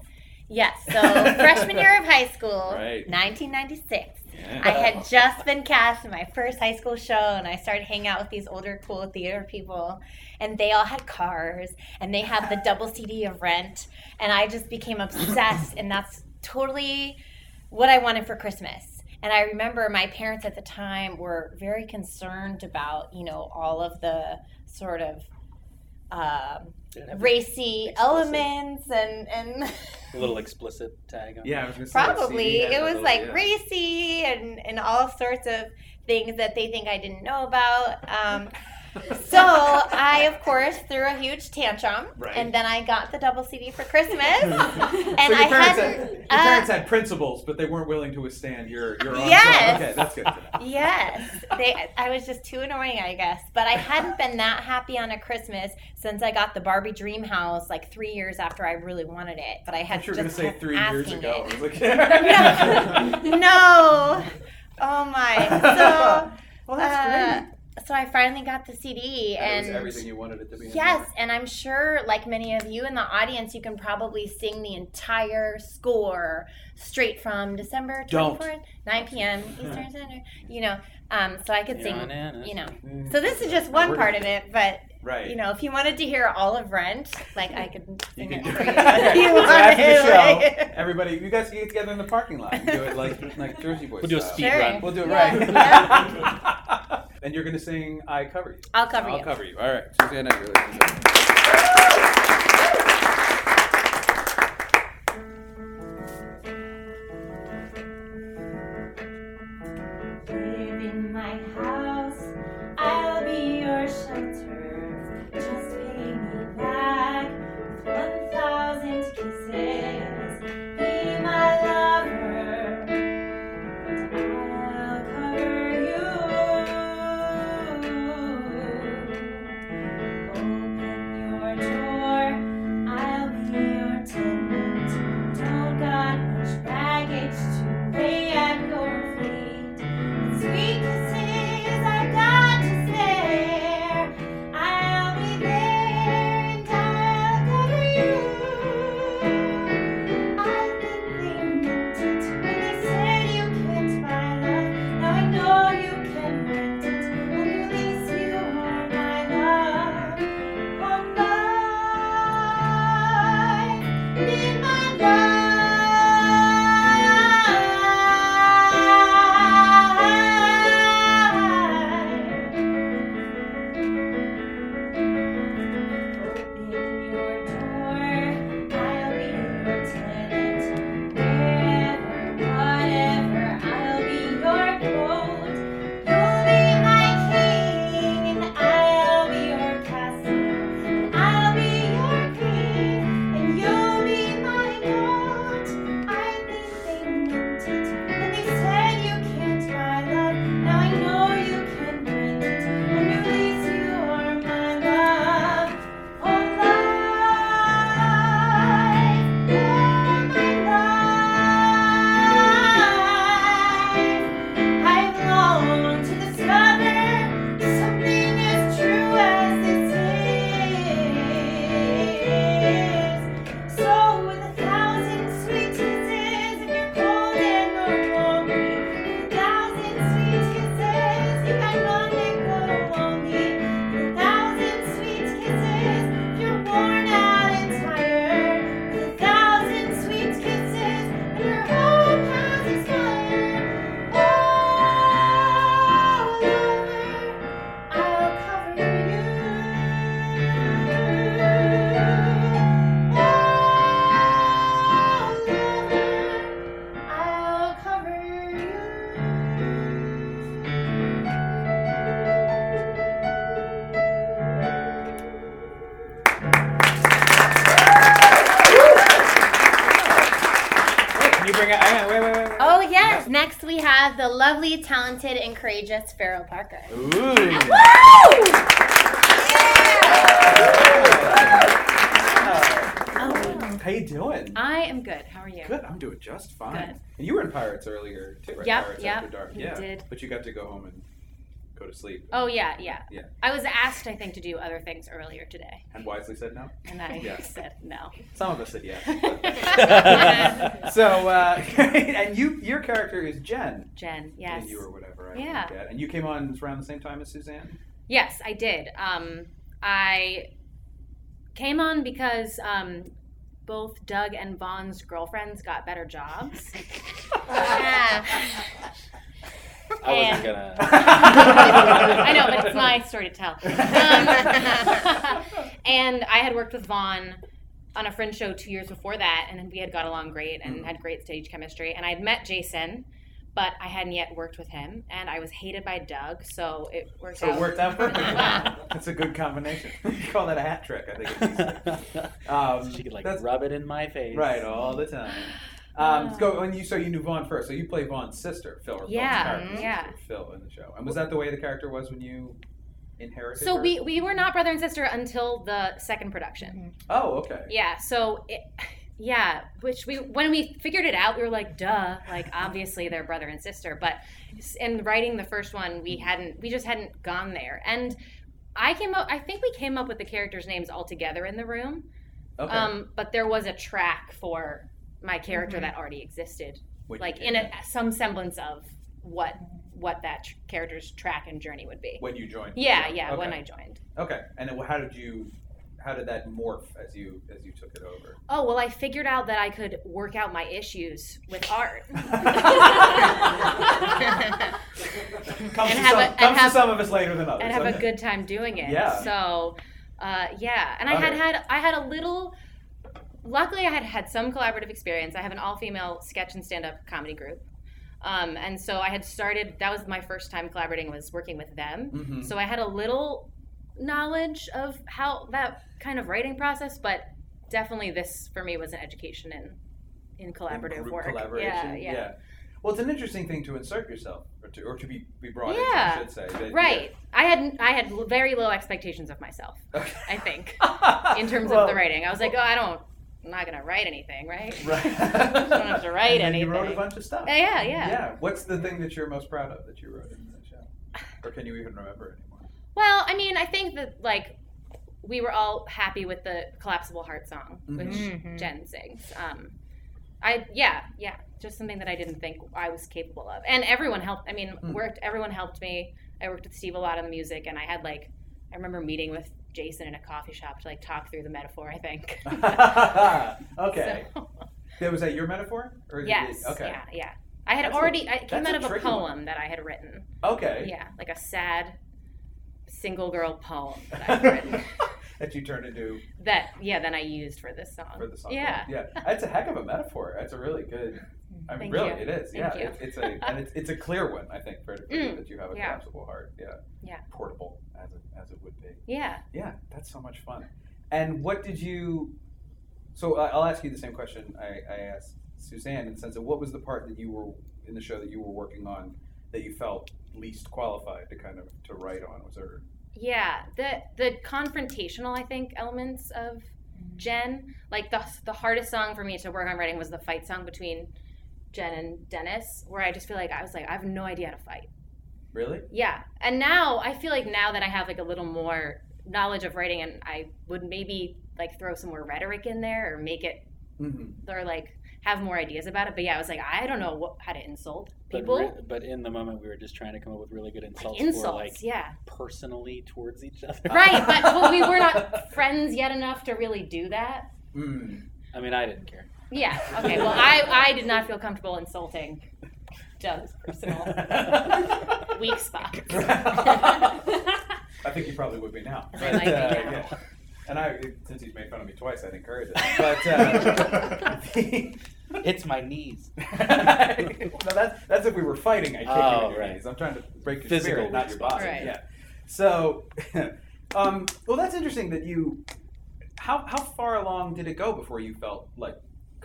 Yes, so freshman year of high school, Right. 1996. Yeah. I had just been cast in my first high school show, and I started hanging out with these older, cool theater people, and they all had cars, and they had the double CD of Rent, and I just became obsessed, and that's totally what I wanted for Christmas. And I remember my parents at the time were very concerned about, you know, all of the sort of um, racy Explicit. elements and and A little explicit tag on Yeah, I say probably it was little- like yeah. racy and and all sorts of things that they think I didn't know about. Um, so I, of course, threw a huge tantrum, Right. and then I got the double CD for Christmas, and so your I parents, hadn't. had, your uh, parents had principles, but they weren't willing to withstand your your. Yes. Okay, that's good. Yes, they. I was just too annoying, I guess. But I hadn't been that happy on a Christmas since I got the Barbie Dream House, like three years after I really wanted it. But I had you were gonna say three years ago. Like, no. Oh my. So. well, that's Uh, so I finally got the CD, great. That and was everything you wanted it to be. yes, there. and I'm sure, like many of you in the audience, you can probably sing the entire score straight from December Don't. 24th, 9 p.m. Eastern Standard. You know, um, so I could sing. Yeah, nah, nah. You know, so this is just one part of it, but Right. you know, if you wanted to hear all of Rent, like I could You sing can it do for it. you. you so after the show, wanted. everybody, you guys can get together in the parking lot and do it like like Jersey Boys. We'll do a speed Sure. run. We'll do it Yeah. right. And you're gonna sing "I Cover You." I'll cover you. I'll you. cover you. All right, Susanna, you're ladies. Live in my house, I'll be your shelter. The lovely, talented, and courageous Farrell Parker. Ooh. Oh, How you doing? I am good. How are you? Good. I'm doing just fine. Good. And you were in Pirates earlier too, right? Yep, Pirates yep, After Dark. we Yeah. did. But you got to go home and go to sleep. Oh yeah, yeah. Yeah. I was asked, I think, to do other things earlier today, And wisely said no. and I Yeah. said no. Some of us said yes. so, uh, and you, your character is Jen. Jen, yes, And you or whatever. I Yeah. forget. And you came on around the same time as Suzanne. yes, I did. Um, I came on because um, both Doug and Vaughn's girlfriends got better jobs. Yeah. I wasn't And- gonna. I know, but it's my story to tell. Um, and I had worked with Vaughn on a Fringe show two years before that, and we had got along great and had great stage chemistry. And I'd met Jason, but I hadn't yet worked with him, and I was hated by Doug, so it worked So out. it worked out perfectly. Wow. That's a good combination. you call that a hat trick, I think. It's Um, she could like that's- rub it in my face. right all the time. Um, let's go. And you so you knew Vaughn first. So you play Vaughn's sister, Phil. Or Yeah, character's yeah. sister, Phil in the show. And was that the way the character was when you inherited? So her? we we were not brother and sister until the second production. Oh, okay. Yeah. So it, yeah, which we when we figured it out, we were like, duh, like obviously they're brother and sister. But in writing the first one, we hadn't, we just hadn't gone there. And I came up, I think we came up with the characters' names all together in the room. Okay. Um, but there was a track for my character that already existed, When you like in a, some semblance of what what that tr- character's track and journey would be. when you joined. the Yeah, show. yeah, when I joined. Okay. And then how did you? How did that morph as you as you took it over? Oh, well, I figured out that I could work out my issues with art. comes And to, have some, a- and comes have- to some of us later than others. and have a good time doing it. Yeah. So, uh, yeah, and I had had I had a little. Luckily, I had had some collaborative experience. I have an all-female sketch and stand-up comedy group, um, and so I had started. That was my first time collaborating. Was working with them. Mhm. So I had a little knowledge of how that kind of writing process, but definitely this for me was an education in in collaborative group work. collaboration. Yeah, yeah. Well, it's an interesting thing to insert yourself, or to, or to be, be brought into, Yeah. I should say. That- Right. I had I had very low expectations of myself. Okay. I think in terms Well, of the writing. I was like, oh, I don't, I'm not gonna write anything, right? Right. I don't have to write and then You wrote a bunch of stuff. Yeah, yeah. Yeah. What's the thing that you're most proud of that you wrote in the show, or can you even remember anymore? Well, I mean, I think that like we were all happy with the collapsible heart song, which Mhm. Jen sings. Um, I yeah yeah, just something that I didn't think I was capable of, and everyone helped. I mean, Hmm. worked. Everyone helped me. I worked with Steve a lot on the music, and I had like I remember meeting with Jason in a coffee shop to like talk through the metaphor. I think. okay. So- Yeah, was that your metaphor? Or yes. it- okay. Yeah. Yeah. I had That's a- already. I came out a of a poem one. that I had written. Okay. Yeah, like a sad single girl poem that I had written. that you turned into that yeah, then I used for this song. for the song. Yeah. Yeah. That's a heck of a metaphor. That's a really good. I mean, Thank really, you. it is. Thank yeah. It's, it's a and it's, it's a clear one. I think for, for Mm, that you have a yeah. collapsible heart. Yeah. Yeah. Portable as it as it would be. Yeah. Yeah, that's so much fun. And what did you? So I'll ask you the same question I, I asked Suzanne in the sense of what was the part that you were in the show that you were working on that you felt least qualified to kind of to write on? Was there? Yeah, the the confrontational I think elements of Jen, like the the hardest song for me to work on writing was the fight song between Jen and Dennis, where I just feel like I was like I have no idea how to fight. Really? Yeah, and now I feel like now that I have like a little more knowledge of writing, and I would maybe like throw some more rhetoric in there or make it Mm-hmm. or like have more ideas about it. But yeah, I was like I don't know what, how to insult But, people. re- but in the moment, we were just trying to come up with really good Like insults, insults, for like yeah. personally towards each other. Right, but, but we were not friends yet enough to really do that. Mm. I mean, I didn't care. Yeah. Okay. Well, I I did not feel comfortable insulting Doug's personal weak spot. I think you probably would be now. They might be now. yeah. And I, since he's made fun of me twice, I'd encourage it. But uh, the- It's my knees. no, that's that's if we were fighting. I'd kick you Oh, in your right. knees. I'm trying to break your Physical spirit, not your body. Right. Yeah. So, um, well, that's interesting that you. How how far along did it go before you felt like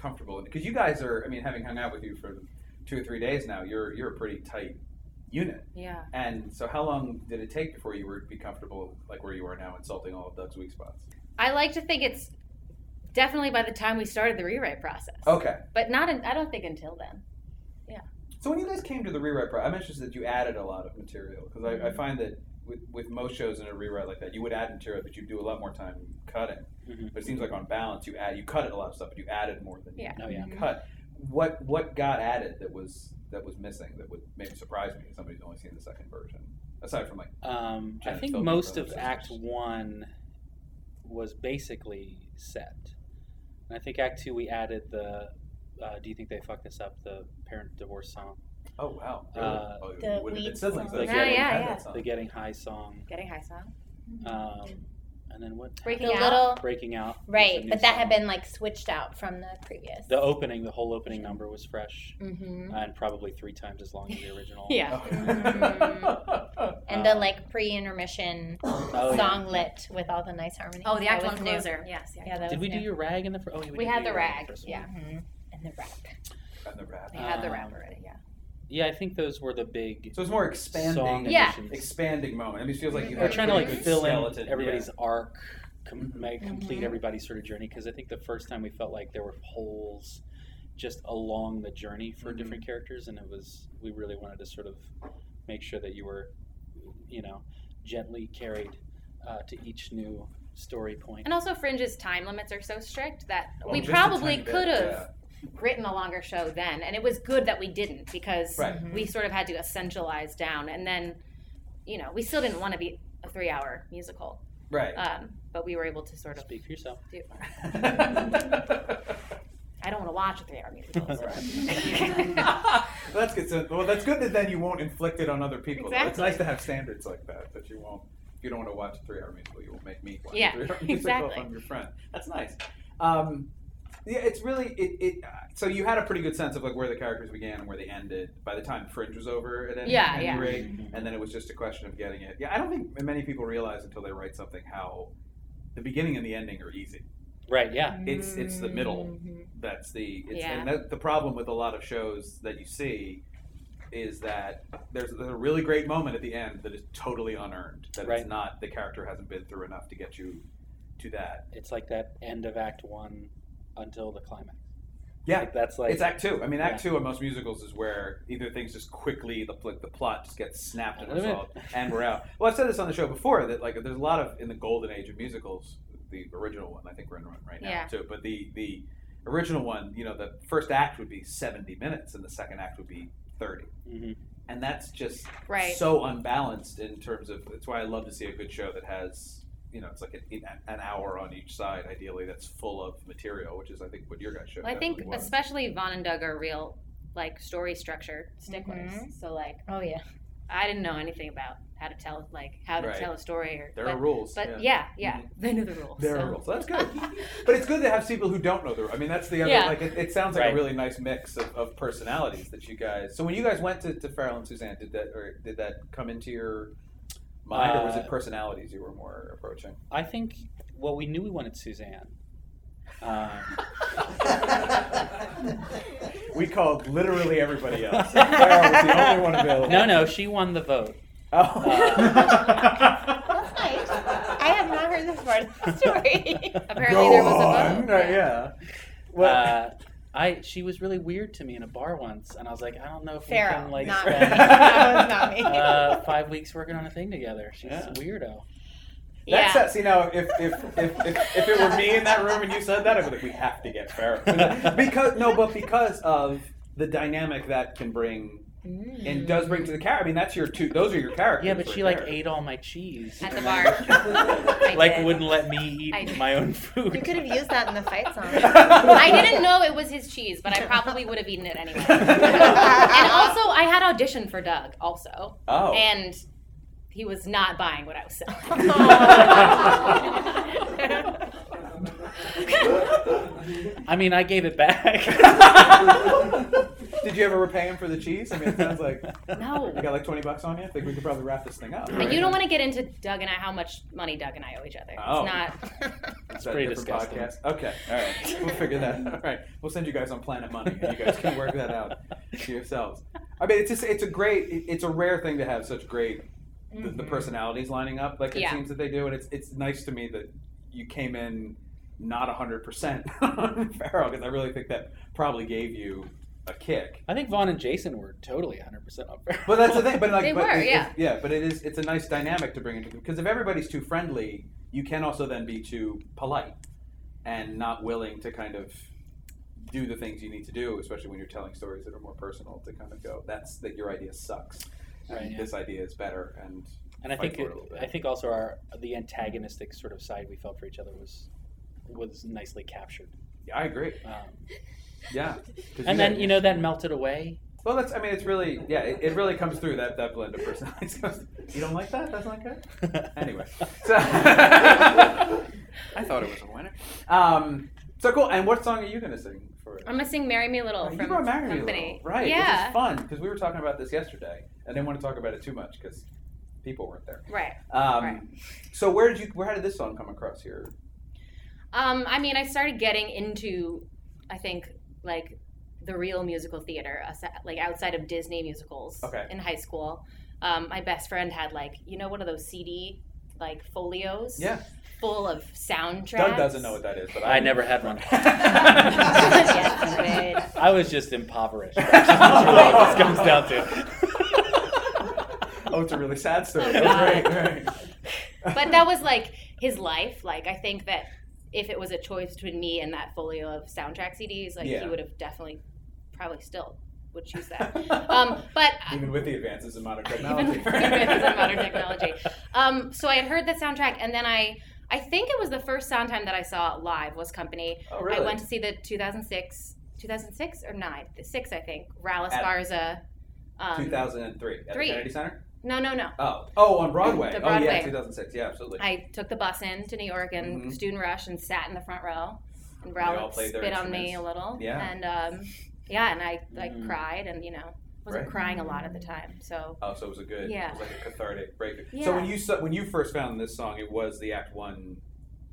comfortable? Because you guys are, I mean, having hung out with you for two or three days now, you're you're a pretty tight unit. Yeah. And so, how long did it take before you were be comfortable, like where you are now, insulting all of Doug's weak spots? I like to think it's definitely by the time we started the rewrite process. Okay. But not. In, I don't think until then. Yeah. So when you guys came to the rewrite process, I'm interested that you added a lot of material because I, I mm-hmm. find that with, with most shows in a rewrite like that, you would add material, but you do a lot more time cutting. Mhm. But it seems like on balance, you add you cut a lot of stuff, but you added more than Yeah. Oh, yeah. you cut. What what got added that was that was missing that would maybe surprise me if somebody's only seen the second version aside from like Um, I think Philbin, most of and Act One was basically set. And I think Act Two we added the. Uh, do you think they fucked this up? The parent divorce song, oh wow really? Uh, oh, you the would have weed siblings song. then. Yeah, yeah, yeah. song. the Getting High song, Getting high song. um, and then what? Breaking The out. little Breaking Out. right, but that had been like switched out from the previous. the opening. The whole opening number was fresh hmm and probably three times as long as the original. Yeah. and the Um, like pre-intermission Oh, yeah. song lit with all the nice harmonies. Oh, the actual Act was One new. Yes. Yeah. Yeah, that Did was we do your rag in the? Fir- oh, yeah, We did had the rag, first one. yeah. Mhm. and the rap. and the rap. They had the rap Um, already. Yeah. Yeah, I think those were the big So it's more expanding. Yeah. additions. expanding moment. I mean, it feels like you We're trying to like fill skeleton, in everybody's yeah. arc, com- complete Mm-hmm. everybody's sort of journey. Because I think the first time we felt like there were holes just along the journey for Mhm. different characters, and it was we really wanted to sort of make sure that you were, you know, gently carried uh, to each new story point. And also, Fringe's time limits are so strict that Oh, we probably could have yeah. Written a longer show then, and it was good that we didn't because Right. we sort of had to essentialize down, and then, you know, we still didn't want to be a three-hour musical, Right. um, but we were able to sort of Speak for yourself. do. I don't want to watch a three-hour musical. so- well, that's good. So, well, that's good that then you won't inflict it on other people. though. It's nice to have standards like that. That you won't. If you don't want to watch a three-hour musical, you won't make me watch Yeah, a three-hour musical exactly. if I'm your friend. That's nice. Um, yeah, it's really it. it uh, so you had a pretty good sense of like where the characters began and where they ended by the time Fringe was over at any, Yeah, any yeah. rate, and then it was just a question of getting it. Yeah, I don't think many people realize until they write something how the beginning and the ending are easy. Right? Yeah. It's it's the middle Mhm. that's the it's, Yeah. and that, the problem with a lot of shows that you see is that there's, there's a really great moment at the end that is totally unearned that Right. it's not the character hasn't been through enough to get you to that It's like that end of Act One until the climax. yeah Like, that's like it's act two i mean act Yeah. two in most musicals is where either things just quickly the, like, the plot just gets snapped and Wait a minute. resolved and we're out well i've said this on the show before that like there's a lot of in the golden age of musicals the original one i think we're in one right now Yeah. too but the the original one you know the first act would be 70 minutes and the second act would be 30 Mhm. and that's just Right. so unbalanced in terms of that's why I love to see a good show that has you know it's like an, an hour on each side ideally that's full of material which is I think what your guys show Well, I think was. especially Vaughn and Doug are real like story structure sticklers. Mhm. So like Oh yeah. I didn't know anything about how to tell like how to Right. tell a story or there but, are rules But yeah. yeah, yeah, they know the rules. There so. are rules. That's good, but it's good to have people who don't know the. Rules i mean, that's the other. Yeah. Like, it, it sounds like Right. a really nice mix of, of personalities that you guys. So when you guys went to, to Farrell and Suzanne, did that or did that come into your mind, or was it Uh, personalities you were more approaching? I think. Well, we knew we wanted Suzanne. Um, we called literally everybody else. Farrell was the only one available. no, no, she won the vote. Oh. That's nice. I have not heard this part of the story. Apparently Go there was a on. vote. Right, yeah. Well, uh, I she was really weird to me in a bar once, and I was like, I don't know if Farrell, we can like not spend that was not me. uh, five weeks working on a thing together. She's Yeah. a weirdo. That's yeah. that. See now, if if, if if if it were me in that room and you said that, I'd be like, we have to get Farrell because no, but because of the dynamic that can bring Mm. and does bring to the character. I mean, that's your two. Those are your characters. Yeah, but she like ate all my cheese. At the bar. like did. wouldn't let me eat my own food. You could have used that in the fight song. I didn't know it was his cheese, but I probably would have eaten it anyway. and also, I had auditioned for Doug also, Oh. and he was not buying what I was selling. I mean, I gave it back. Did did you ever repay him for the cheese? I mean, it sounds like No. you got like twenty bucks on you. I think we could probably wrap this thing up. And you don't want to get into Doug and I how much money Doug and I owe each other. Oh. It's not. It's pretty disgusting. Okay, all right. We'll figure that out. All right. We'll send you guys on Planet Money, and you guys can work that out to yourselves. I mean, it's just it's a great, it's a rare thing to have such great the, the personalities lining up like it Mm-hmm. Yeah. seems that they do, and it's it's nice to me that you came in not hundred percent on Farrell because I really think that probably gave you a kick. I think Vaughn and Jason were totally 100% up there. But that's the thing. But like, They but were, it- it- yeah. yeah. But it is. It's a nice dynamic to bring into because if everybody's too friendly, you can also then be too polite and not willing to kind of do the things you need to do, especially when you're telling stories that are more personal. To kind of go, that's that your idea sucks, and Right, yeah. this idea is better, and And I fight think for it a little bit. I think also our the antagonistic sort of side we felt for each other was was nicely captured. Yeah, I agree. Um, Yeah, 'Cause and you then got- you know that melted away. Well, that's. I mean, it's really. Yeah, it, it really comes through that that blend of personalities. you don't like that? That's not good. Anyway, so I thought it was a winner. Um, so cool. And what song are you going to sing for? I'm gonna sing "Marry Me Little" Oh, you from brought Marry Me. Little. right? Yeah. Which is fun because we were talking about this yesterday. I didn't want to talk about it too much because people weren't there. Right. Um, Right. So where did you? Where how did this song come across here? Um, I mean, I started getting into, I think, like the real musical theater, like outside of Disney musicals Okay. in high school. Um, my best friend had like, you know, one of those CD like folios Yeah, full of soundtracks. Doug doesn't know what that is, but I, I never had one. yes. I was just impoverished. That's really what this comes down to. oh, it's a really sad story. Oh, God. right, right. But that was like his life. Like I think that if it was a choice between me and that folio of soundtrack CDs, like Yeah. he would have definitely, probably still would choose that. Um, but Even with the advances in modern technology, even with the advances in modern technology. Um, so I had heard the soundtrack, and then I, I think it was the first sound time that I saw live was Company. Oh, really? I went to see the 2006, 2006 or nine, six I think. Raul At- Esparza. Um, 2003 at Three. the Kennedy Center. No, no, no. Oh, oh, on Broadway. The Oh, yeah, 2006. Yeah, absolutely. I took the bus in to New York and Mhm. student rush and sat in the front row. And They all played their spit on me a little. Yeah. And um, yeah, and I like Mhm. cried and you know wasn't Right. crying a lot at the time. So oh, so it was a good. Yeah. It was like a cathartic break. So when you saw, when you first found this song, it was the Act One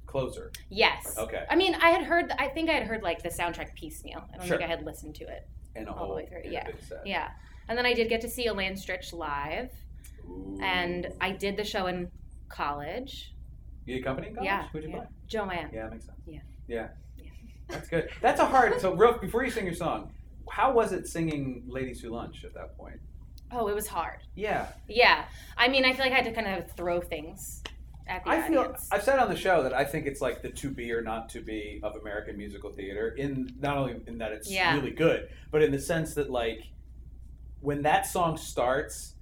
closer. yes. Okay. I mean, I had heard. I think I had heard like the soundtrack piecemeal. I don't Sure. think I had listened to it. And a All the way through, yeah. Yeah. And then I did get to see Elaine Stritch live, Ooh. and I did the show in college. You did company in college? Yeah. Who'd you yeah. play? Joanne. Yeah, that makes sense. Yeah. Yeah. Yeah. That's good. That's a hard. So, real, before you sing your song, how was it singing "Ladies Who Lunch" at that point? Oh, it was hard. Yeah, Yeah. I mean, I feel like I had to kind of throw things at the I feel. I've said on the show that I think it's like the to be or not to be of American musical theater. In not only in that it's Yeah. really good, but in the sense that like when that song starts,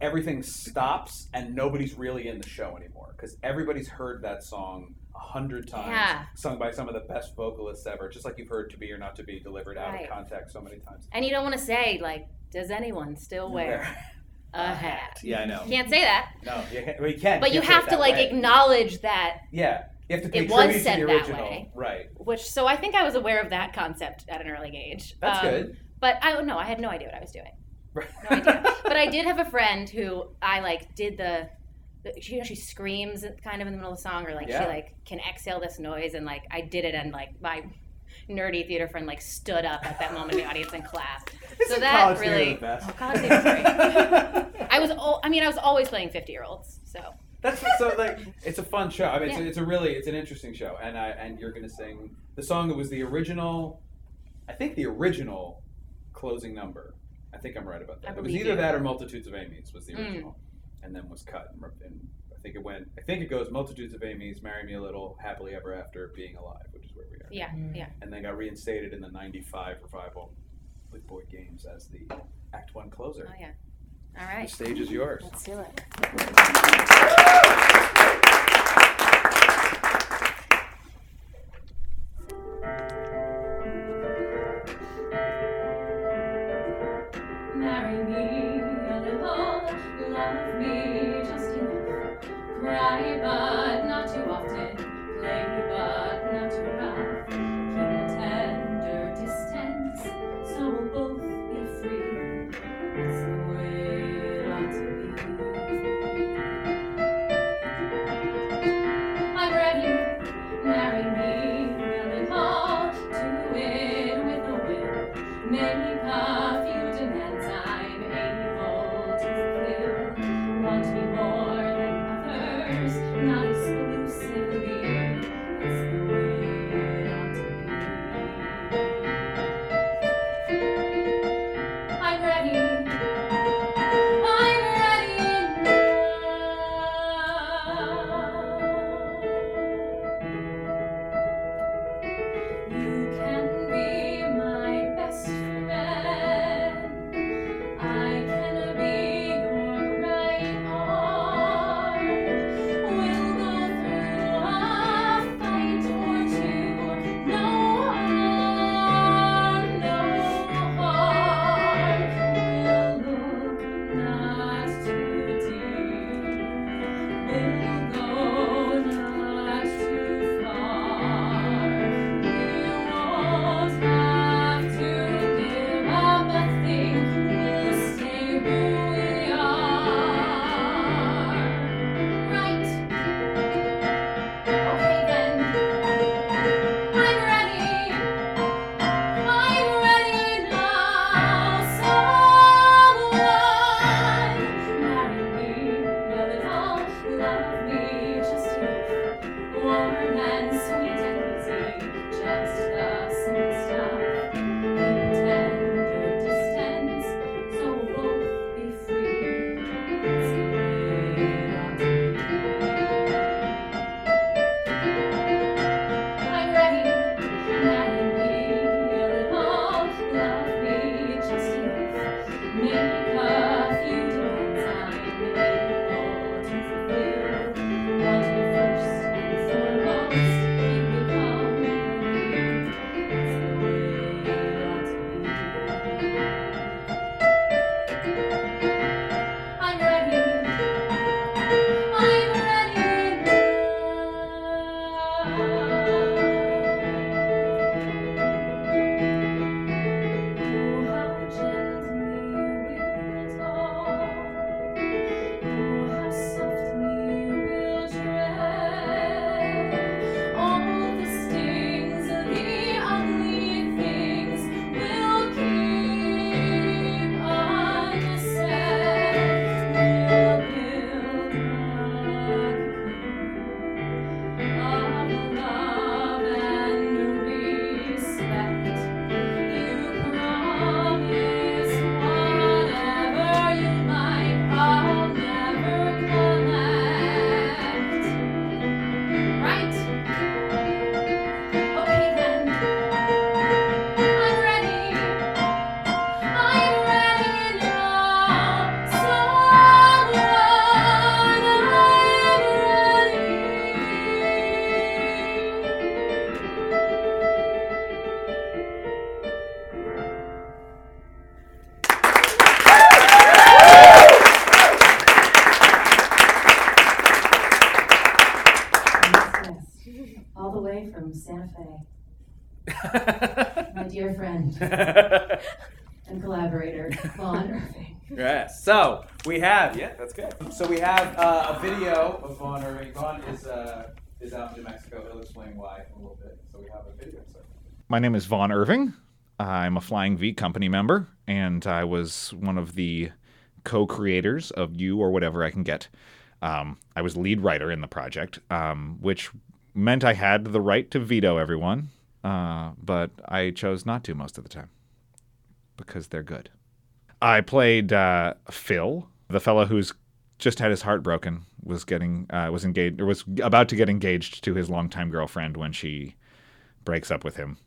everything stops and nobody's really in the show anymore because everybody's heard that song a hundred times, Yeah. sung by some of the best vocalists ever. Just like you've heard "To Be or Not to Be" delivered out Right. of context so many times. And you don't want to say like, does anyone still wear a hat? Yeah, I know. You can't say that, No, you, can't, well, you can. but you it have to like way. acknowledge that. Yeah, you have to pay It was said to the that original. way. Right. Which so I think I was aware of that concept at an early age. That's Um, good. But I don't know. I had no idea what I was doing. No idea. but I did have a friend who I like did the. the she, you know, she screams kind of in the middle of the song, or like Yeah. she like can exhale this noise, and like I did it, and like my nerdy theater friend like stood up at that moment in the audience and clapped. so that really, oh, college theater great. I was, al- I mean, I was always playing fifty year olds, so That's so like it's a fun show. I mean, it's, a, it's a really it's an interesting show, and I and you're gonna sing the song that was the original. I think the original closing number. I think I'm right about that. It was either you. that or Multitudes of Amy's was the Mm. original, and then was cut. And, and I think it went. I think it goes Multitudes of Amy's, Marry Me a Little, Happily Ever After, Being Alive, which is where we are. yeah, yeah. And then got reinstated in the '95 revival with Boyd Gaines as the Act One closer. Oh yeah. All The stage is yours. let's do it. and collaborator, Vaughn Irving. Yes. So we have yeah, that's good. So we have uh, a video of Vaughn Irving. Vaughn is uh, is out in New Mexico. He'll explain why in a little bit. So we have a video. So. My name is Vaughn Irving. I'm a Flying V company member, and I was one of the co creators of You or Whatever I Can Get. Um, I was lead writer in the project, um, which meant I had the right to veto everyone, uh, but I chose not to most of the time because they're good. I played uh, Phil, the fellow who's just had his heart broken, was getting uh, was engaged or was about to get engaged to his longtime girlfriend when she breaks up with him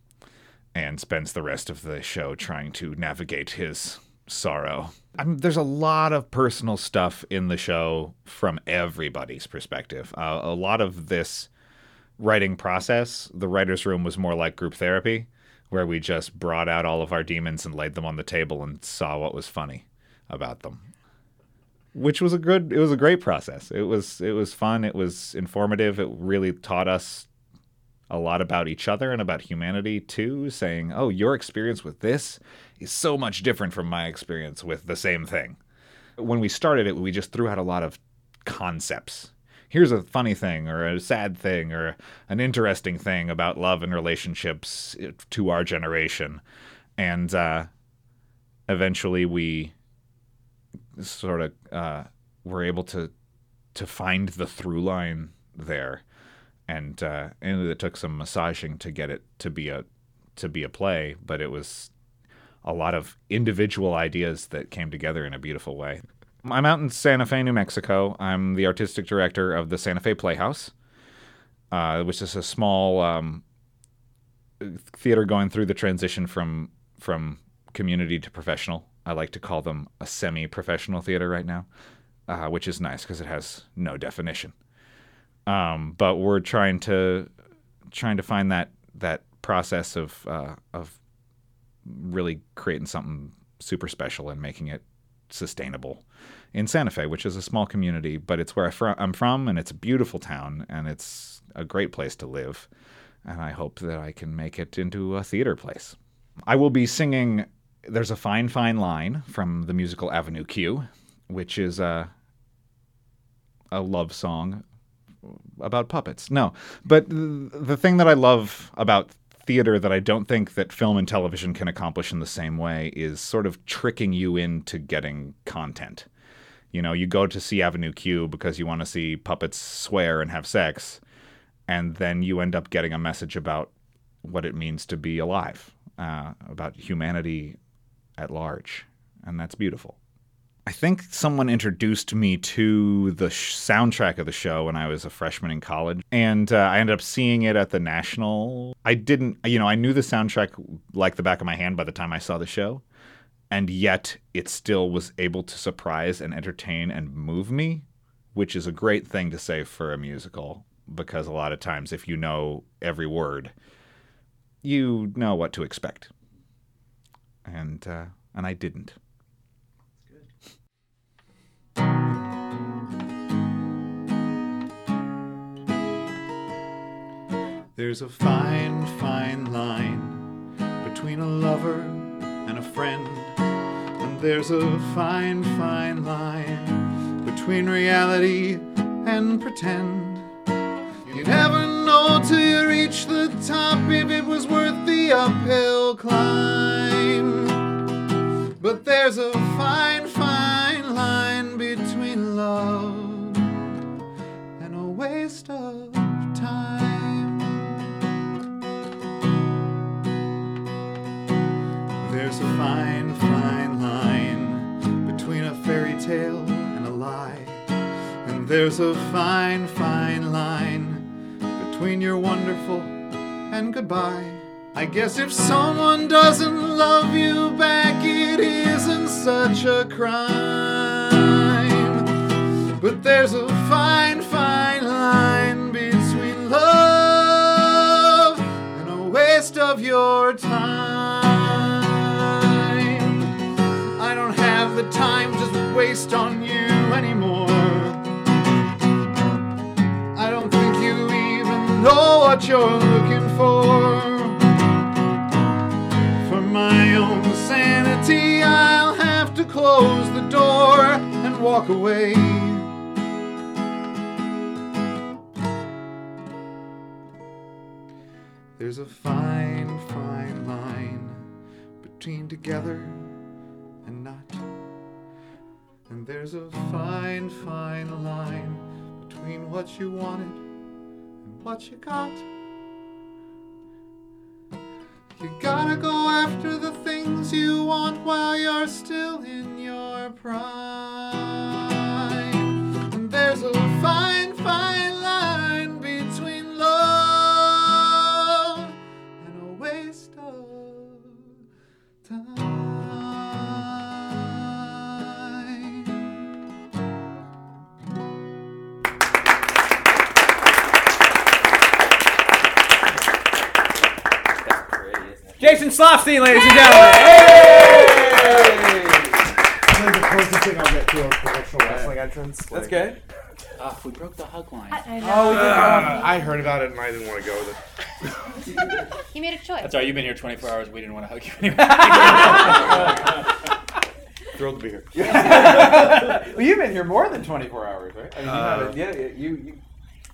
and spends the rest of the show trying to navigate his sorrow. I mean, there's a lot of personal stuff in the show from everybody's perspective. Uh, a lot of this writing process, the writer's room was more like group therapy, where we just brought out all of our demons and laid them on the table and saw what was funny about them. Which was a good it was a great process. It was it was fun, it was informative, it really taught us a lot about each other and about humanity too, saying, "Oh, your experience with this is so much different from my experience with the same thing." When we started it, we just threw out a lot of concepts. Here's a funny thing or a sad thing or an interesting thing about love and relationships to our generation. And uh, eventually we sort of uh, were able to to find the through line there and uh, and it took some massaging to get it to be a to be a play, but it was a lot of individual ideas that came together in a beautiful way. I'm out in Santa Fe, New Mexico. I'm the artistic director of the Santa Fe Playhouse, uh, which is a small um, theater going through the transition from from community to professional. I like to call them a semi-professional theater right now, uh, which is nice because it has no definition. Um, but we're trying to trying to find that that process of uh, of really creating something super special and making it sustainable in Santa Fe, which is a small community, but it's where I'm from, and it's a beautiful town, and it's a great place to live. And I hope that I can make it into a theater place. I will be singing There's a Fine, Fine Line from the musical Avenue Q, which is a, a love song about puppets. No, but the thing that I love about theater that I don't think that film and television can accomplish in the same way is sort of tricking you into getting content. You know, you go to see Avenue Q because you want to see puppets swear and have sex, and then you end up getting a message about what it means to be alive, uh, about humanity at large, and that's beautiful. I think someone introduced me to the sh- soundtrack of the show when I was a freshman in college, and uh, I ended up seeing it at the National. I didn't, you know, I knew the soundtrack like the back of my hand by the time I saw the show, and yet it still was able to surprise and entertain and move me, which is a great thing to say for a musical because a lot of times if you know every word, you know what to expect, and uh, and I didn't. There's a fine, fine line between a lover and a friend. And there's a fine, fine line between reality and pretend. You never know till you reach the top if it was worth the uphill climb. But there's a fine, fine line between love tale and a lie. And there's a fine, fine line between your wonderful and goodbye. I guess if someone doesn't love you back, it isn't such a crime. But there's a fine, fine line between love and a waste of your time. Waste on you anymore. I don't think you even know what you're looking for. For my own sanity, I'll have to close the door and walk away. There's a fine, fine line between together and not. And there's a fine, fine line between what you wanted and what you got. You gotta go after the things you want while you're still in your prime. And there's a Jason Schlafstein, ladies and gentlemen. That's like the closest thing I'll get to a professional wrestling entrance. That's Like, good. Ah, we broke the hug line. I know. Oh, uh, I heard about it and I didn't want to go with it. He made a choice. That's all right. You've been here 24 hours. We didn't want to hug you anyway. Thrilled to be here. well, you've been here more than 24 hours, right? I mean, you Uh, have a, yeah, you, you.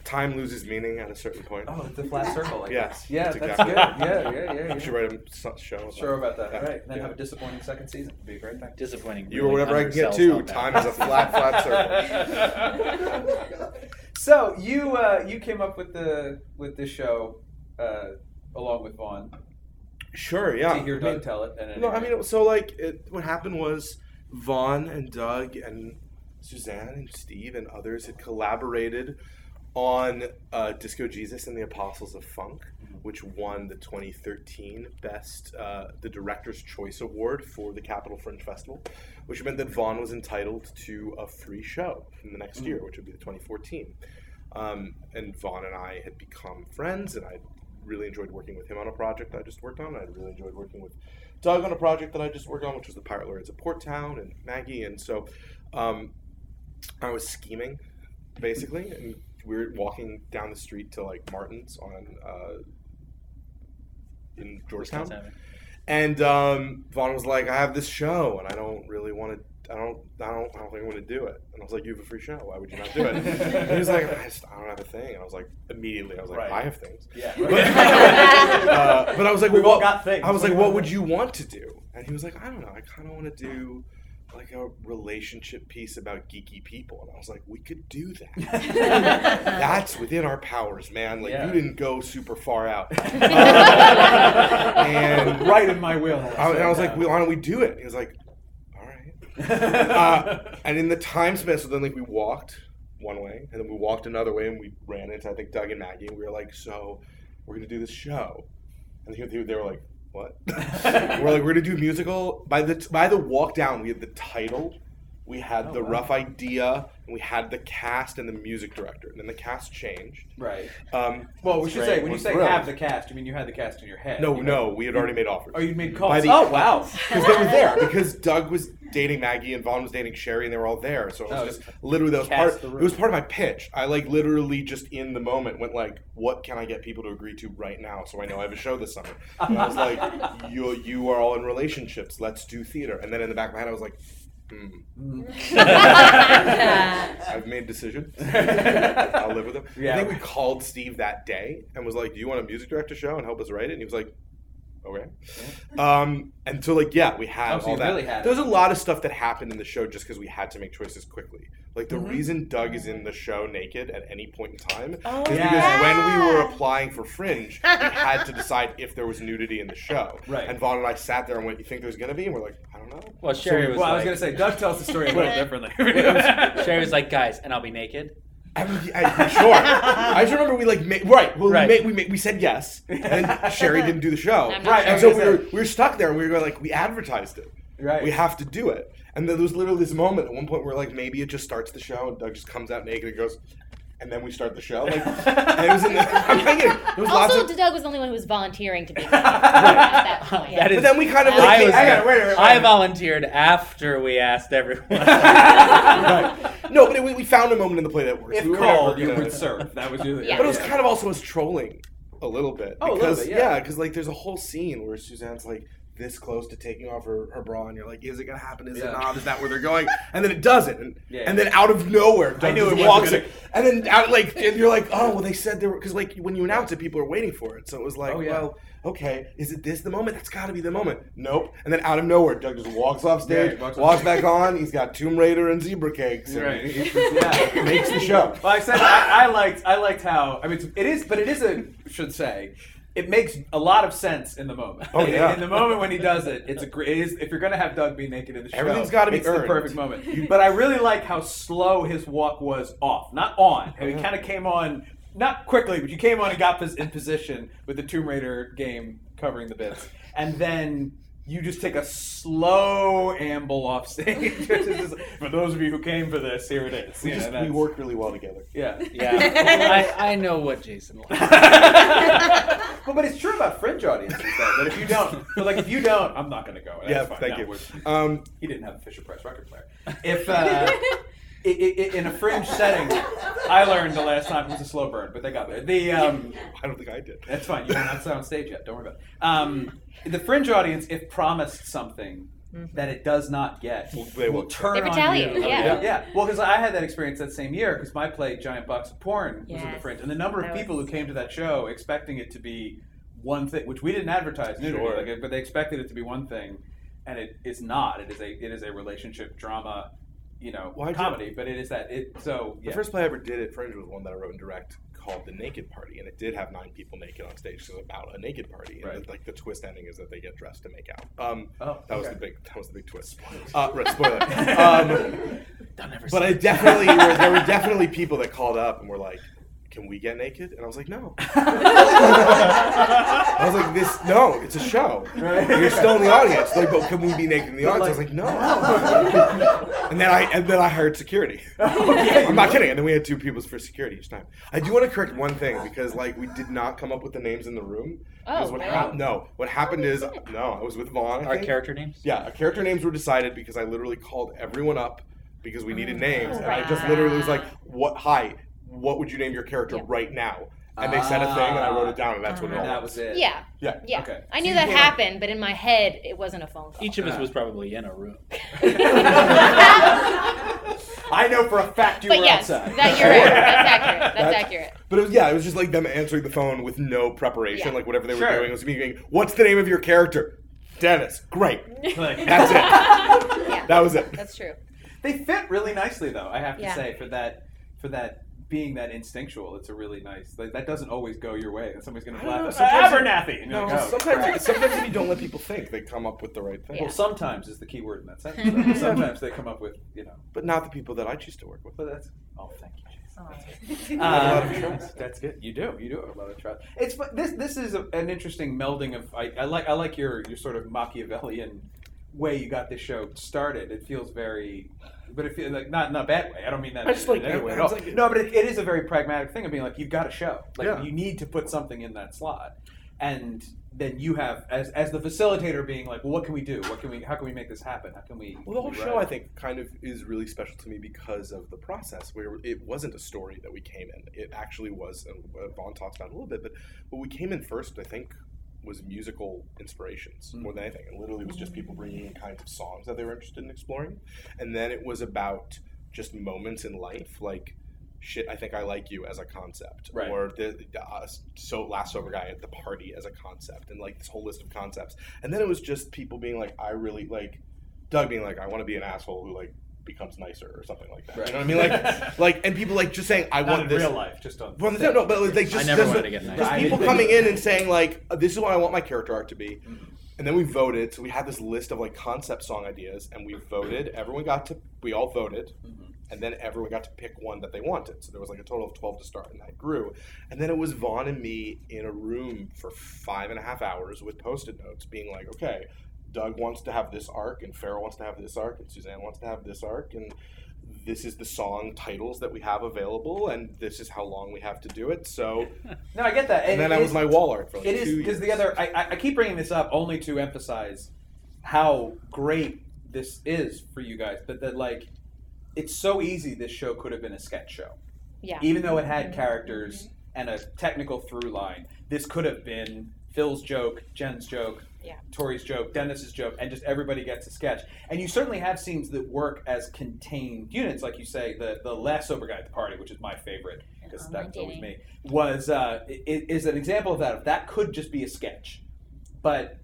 Time loses meaning at a certain point. Oh, it's a flat circle. Like Yes, that. Yeah, that's that's, exactly good. it. Yeah, yeah, yeah. I yeah. should write a show. Sure about that. Yeah. Right. Then Yeah. have a disappointing second season. It'd be a great thing. Disappointing. You or whatever I can get to. Time is a flat, flat circle. So you uh, you came up with the with this show uh, along with Vaughn. Sure, yeah. To hear I Doug mean- tell it. And No, I mean, so like, it, what happened was Vaughn and Doug and Suzanne and Steve and others had collaborated on uh, Disco Jesus and the Apostles of Funk, which won the 2013 Best, uh, the Director's Choice Award for the Capital Fringe Festival, which meant that Vaughn was entitled to a free show in the next year, which would be the 2014. Um, and Vaughn and I had become friends, and I really enjoyed working with him on a project I just worked on. I really enjoyed working with Doug on a project that I just worked on, which was the Pirate Laureates of Port Town and Maggie. And so um, I was scheming, basically, and we were walking down the street to like Martin's on uh, in Georgetown. And um, Vaughn was like, "I have this show, and I don't really want to. I don't. I don't. I don't think I want to do it." And I was like, "You have a free show. Why would you not do it?" and he was like, "I just. I don't have a thing." And I was like, immediately, I was like, Right. "I have things." Yeah. But, uh, but I was like, We've well, all got things. I was like, "What would you want to do?" And he was like, "I don't know. I kind of want to do." Like a relationship piece about geeky people, and I was like, "We could do that. That's within our powers, man. Like Yeah. you didn't go super far out." And right in my wheelhouse. I, and I was like, now. "Why don't we do it?" He was like, "All right." uh, and in the time span, so then like we walked one way, and then we walked another way, and we ran into I think Doug and Maggie, and we were like, "So we're gonna do this show," and they, they were like, "What?" we're like, "We're gonna do a musical." By the by the walk down, we had the title. We had Oh, the wow. rough idea, and we had the cast and the music director. And then the cast changed. Right. Um, Well, we should say when you We're say thrilled. have the cast, you mean you had the cast in your head? No, You no, had- we had already made offers. Oh, you made calls. the- oh, wow. because they were there because Doug was dating Maggie and Vaughn was dating Sherry and they were all there. So it was Oh, just literally that was part. It was part of my pitch. I like literally just in the moment went like, "What can I get people to agree to right now?" So I know I have a show this summer. And I was like, "You you are all in relationships. Let's do theater." And then in the back of my head, I was like. Hmm. I've made decisions. I'll live with them. Yeah. I think we called Steve that day and was like, "Do you want a music director show and help us write it?" And he was like, "Okay." Um, and so like yeah, we had Oh, so all that. really had it. a lot of stuff that happened in the show just because we had to make choices quickly. Like the Mm-hmm. reason Doug is in the show naked at any point in time Oh, is yeah. because when we were applying for Fringe, we had to decide if there was nudity in the show. Right. And Vaughn and I sat there and went, "You think there's gonna be?" And we're like, "I don't know." Well, Sherry was well, I was going to say, Doug tells the story a little differently. Sherry was like, guys, and I'll be naked. I mean, I, sure. I just remember we like ma- right. Well, Right. we made, we made, we said yes, and Sherry didn't do the show. Right, sure. And so we were we were stuck there. and We were like we advertised it. Right. We have to do it. And then there was literally this moment at one point where like maybe it just starts the show and Doug just comes out naked and goes, and then we start the show. Like and it was in the, I'm not kidding. There was lots Also, of. Doug was the only one who was volunteering to be naked at that point. That is, But then we kind of I like was, Hang on, wait a minute, wait a I minute. volunteered after we asked everyone. right. No, but it, we, we found a moment in the play that works. if we called, you would serve. That was you. Yeah. But it was kind of also us trolling a little bit. Oh, a little bit, yeah. because like there's a whole scene where Suzanne's like this close to taking off her, her bra, and you're like, is it gonna happen? Is Yeah. it not? Is that where they're going? And then it doesn't, and Yeah. and then out of nowhere, Doug knew it wasn't walks gonna- in, and then out like and you're like, oh well, they said there were because like when you announce it, people are waiting for it, so it was like, Oh, yeah. well. Okay, is it this the moment? That's got to be the moment. Nope. And then out of nowhere, Doug just walks off Yeah, stage, he walks walks, off back on. He's got Tomb Raider and zebra cakes. and Right. yeah. Makes the show. Well, I said I, I liked I liked how I mean it's- it is, but it is a should say it makes a lot of sense in the moment. Oh, In- yeah. In, the moment when he does it, it's a great. It is, if you're gonna have Doug be naked in the show, Everything's gotta be it's earned. the perfect moment. But I really like how slow his walk was off, not on. Oh, He kind of came on. Not quickly, but you came on and got in position with the Tomb Raider game covering the bits, and then you just take a slow amble off stage. Just- for those of you who came for this, here it is. We, You know, we work really well together. Yeah. yeah, I, I know what Jason likes. well, but it's true about fringe audiences though. That if you don't, but like if you don't, I'm not going to go. That's Yeah, fine. thank No, you. Um, he didn't have a Fisher Price record player. If uh, i i i in a fringe setting, I learned the last time it was a slow burn, but they got there. The um, I don't think I did. that's fine. You don't on stage yet. Don't worry about it. Um, the fringe audience, if promised something that it does not get, they will will. turn They on you. yeah. yeah. Well, because I had that experience that same year because my play Giant Box of Porn was in the fringe, and the number of That people was- who came to that show expecting it to be one thing, which we didn't advertise nudity, Sure. like, but they expected it to be one thing, and it is not. It is a it is a relationship drama you know Well, I did- comedy, but it is that it. So yeah. The first play I ever did at Fringe was one that I wrote and direct called The Naked Party, and it did have nine people naked on stage. So about a naked party, and Right. the, like the twist ending is that they get dressed to make out. Um, Oh, that was the big that was the big twist. Uh, right, spoiler. um, I'll never but I definitely were, there were definitely people that called up and were like. Can we get naked? And I was like, no. I was like, this, no, it's a show. You're still in the audience. They're like, but can we be naked in the audience? I was like, no. and then I and then I hired security. I'm not kidding. And then we had two people for security each time. I do want to correct one thing because like we did not come up with the names in the room. Oh, what hap- no, what happened is no, I was with Vaughn. I Our think. character names? Yeah, our character names were decided because I literally called everyone up because we needed names, and I just literally was like, "What? Hi, what would you name your character Yeah. right now?" And they said a thing, and I wrote it down, and that's what it and all that was it. Yeah. Yeah. Yeah. Okay. I knew you that came up- happened, but in my head, it wasn't a phone call. Each of us uh-huh. was probably in a room. I know for a fact you but were yes, outside. that you're right. That's accurate. That's, That's- accurate. But it was yeah, it was just like them answering the phone with no preparation, Yeah. like whatever they were Sure. doing It was me going, "What's the name of your character?" Dennis. Great. Like- That's it. Yeah. That was it. That's true. They fit really nicely, though. I have to Yeah. say for that for that being that instinctual, it's a really nice. Like, that doesn't always go your way, and somebody's going to don't know, laugh. sometimes- Abernathy. And you're No, like, oh, sometimes crap. sometimes if you don't let people think, they come up with the right thing. Yeah. Well, sometimes is the key word in that sentence. though. sometimes they come up with, you know. But not the people that I choose to work with. But that's. Oh, thank you. Jason. I have a lot of Uh, trust. That's good. You do. You do have a lot of trust. It's this. This is a, an interesting melding of. I, I like. I like your your sort of Machiavellian way you got this show started. It feels very. But it feels like not not a bad way. I don't mean that I just like- way at all. like- no, but it, it is a very pragmatic thing of being like you've got a show. Like Yeah. you need to put something in that slot, and then you have as as the facilitator being like, well, what can we do? What can we? How can we make this happen? How can we? Well, the whole show, I think, kind of is really special to me because of the process where it wasn't a story that we came in. It actually was, and uh, Vaughn talks about it a little bit, but what we came in first, I think, was musical inspirations more than anything. And literally, it was just people bringing in kinds of songs that they were interested in exploring. And then it was about just moments in life, like shit i think i like you as a concept Right. or the, the uh, so last sober guy at the party as a concept and like this whole list of concepts and then it was just people being like i really like doug being like i want to be an asshole who like becomes nicer or something like that you know what i mean like like and people like just saying i Not want in this real life, just on. well, no, no, but like just I never just- wanted to get nice. just people coming in and saying like, uh, "This is what I want my character arc to be," and then we voted. So we had this list of like concept song ideas, and we voted. Everyone got to, we all voted, and then everyone got to pick one that they wanted. So there was like a total of twelve to start, and that grew. And then it was Vaughn and me in a room for five and a half hours with post-it notes, being like, "Okay." Doug wants to have this arc, and Farrell wants to have this arc, and Suzanne wants to have this arc, and this is the song titles that we have available, and this is how long we have to do it. So, No, I get that. and then it that was my wall art for like It is two because the other. I, I- I keep bringing this up only to emphasize how great this is for you guys. But that like, it's so easy. This show could have been a sketch show, Yeah. even though it had mm-hmm. characters mm-hmm. and a technical through line. This could have been Phil's joke, Jen's joke, Yeah. Tori's joke, Dennis's joke, and just everybody gets a sketch. And you certainly have scenes that work as contained units, like you say, the the last sober guy at the party, which is my favorite because Online that's always me, was uh, i- i- is an example of that. That could just be a sketch, but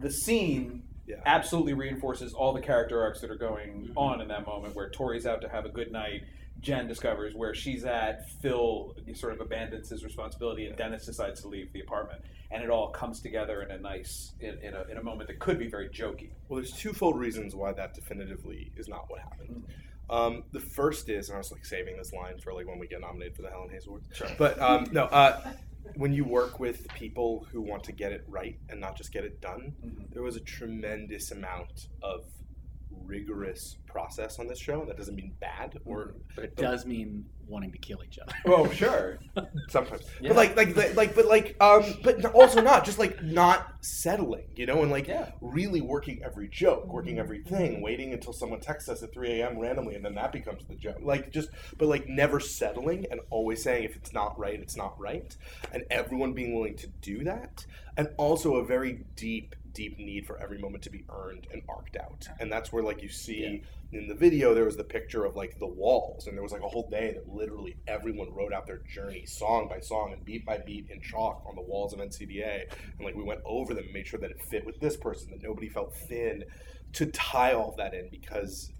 the scene Yeah. absolutely reinforces all the character arcs that are going on in that moment, where Tori's out to have a good night. Jen discovers where she's at. Phil sort of abandons his responsibility, and Dennis decides to leave the apartment. And it all comes together in a nice, in, in, a, in a moment that could be very jokey. Well, there's twofold reasons why that definitively is not what happened. Um, the first is, and I was like saving this line for like when we get nominated for the Helen Hayes Award. Sure. But um, no, uh, when you work with people who want to get it right and not just get it done, Mhm. there was a tremendous amount of rigorous process on this show. And that doesn't mean bad or But it does mean wanting to kill each other. Oh, sure. sometimes Yeah. but like, like like like but like um but also not just like not settling you know and like Yeah. really working every joke working everything waiting until someone texts us at 3 a.m randomly and then that becomes the joke like just but like never settling and always saying if it's not right it's not right and everyone being willing to do that and also a very deep deep need for every moment to be earned and arced out and that's where like you see in the video there was the picture of like the walls and there was like a whole day that literally everyone wrote out their journey song by song and beat by beat in chalk on the walls of ncba and like we went over them and made sure that it fit with this person that nobody felt thin to tie all of that in because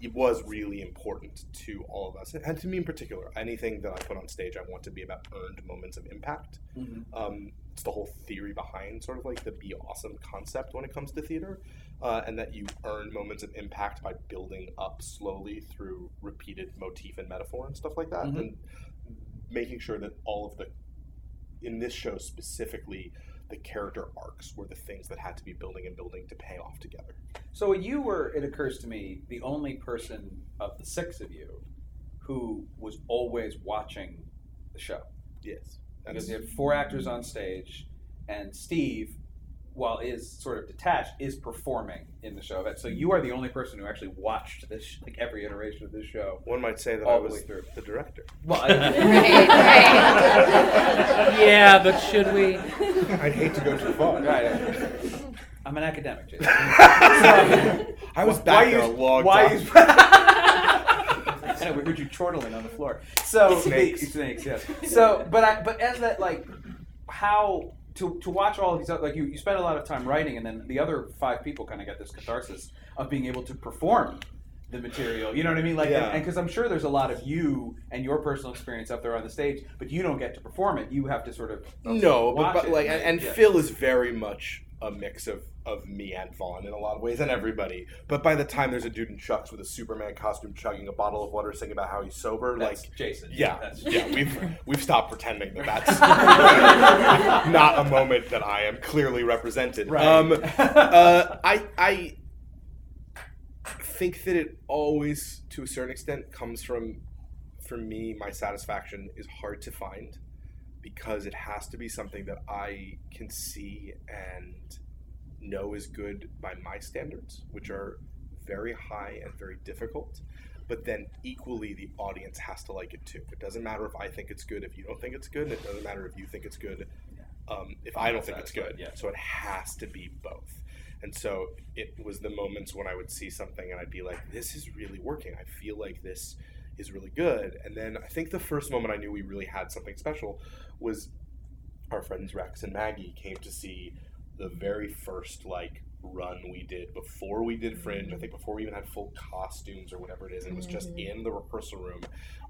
it was really important to all of us, and to me in particular. Anything that I put on stage, I want to be about earned moments of impact. Mhm. Um, the whole theory behind sort of like the be awesome concept when it comes to theater, uh, and that you earn moments of impact by building up slowly through repeated motif and metaphor and stuff like that, Mhm. and making sure that all of the in this show specifically the character arcs were the things that had to be building and building to pay off together. So you were, it occurs to me, the only person of the six of you who was always watching the show. Yes. Because you have four actors on stage, and Steve, while is sort of detached, is performing in the show. So you are the only person who actually watched this, like every iteration of this show. One might say that all I was way through. the director. Well, Yeah, but should we? I'd hate to go too far. Right. I'm an academic, Jason. I was Why back there you- a long why time. you- I know we heard you chortling on the floor. So Snakes. the- snakes, yes. So, but I, but as that like, how to to watch all of these other- like you you spend a lot of time writing, and then the other five people kind of get this catharsis of being able to perform the material. You know what I mean? Like, Yeah. and because I'm sure there's a lot of you and your personal experience up there on the stage, but you don't get to perform it. You have to sort of No, but, but like, and, and Yeah. Phil is very much a mix of of me and Vaughn in a lot of ways, and everybody. But by the time there's a dude in chucks with a Superman costume, chugging a bottle of water, singing about how he's sober, That's like Jason. Yeah, That's- yeah, we've we've stopped pretending that that's not a moment that I am clearly represented. Right. Um, uh, I I think that it always, to a certain extent, comes from, for me, my satisfaction is hard to find because it has to be something that I can see and know is good by my standards, which are very high and very difficult. But then equally, the audience has to like it too. It doesn't matter if I think it's good if you don't think it's good, it doesn't matter if you think it's good um, if I don't think it's good. Yeah. So it has to be both. And so it was the moments when I would see something and I'd be like, this is really working. I feel like this is really good. And then I think the first moment I knew we really had something special was our friends Rex and Maggie came to see the very first like run we did before we did Fringe. I think before we even had full costumes or whatever it is. And it was just in the rehearsal room.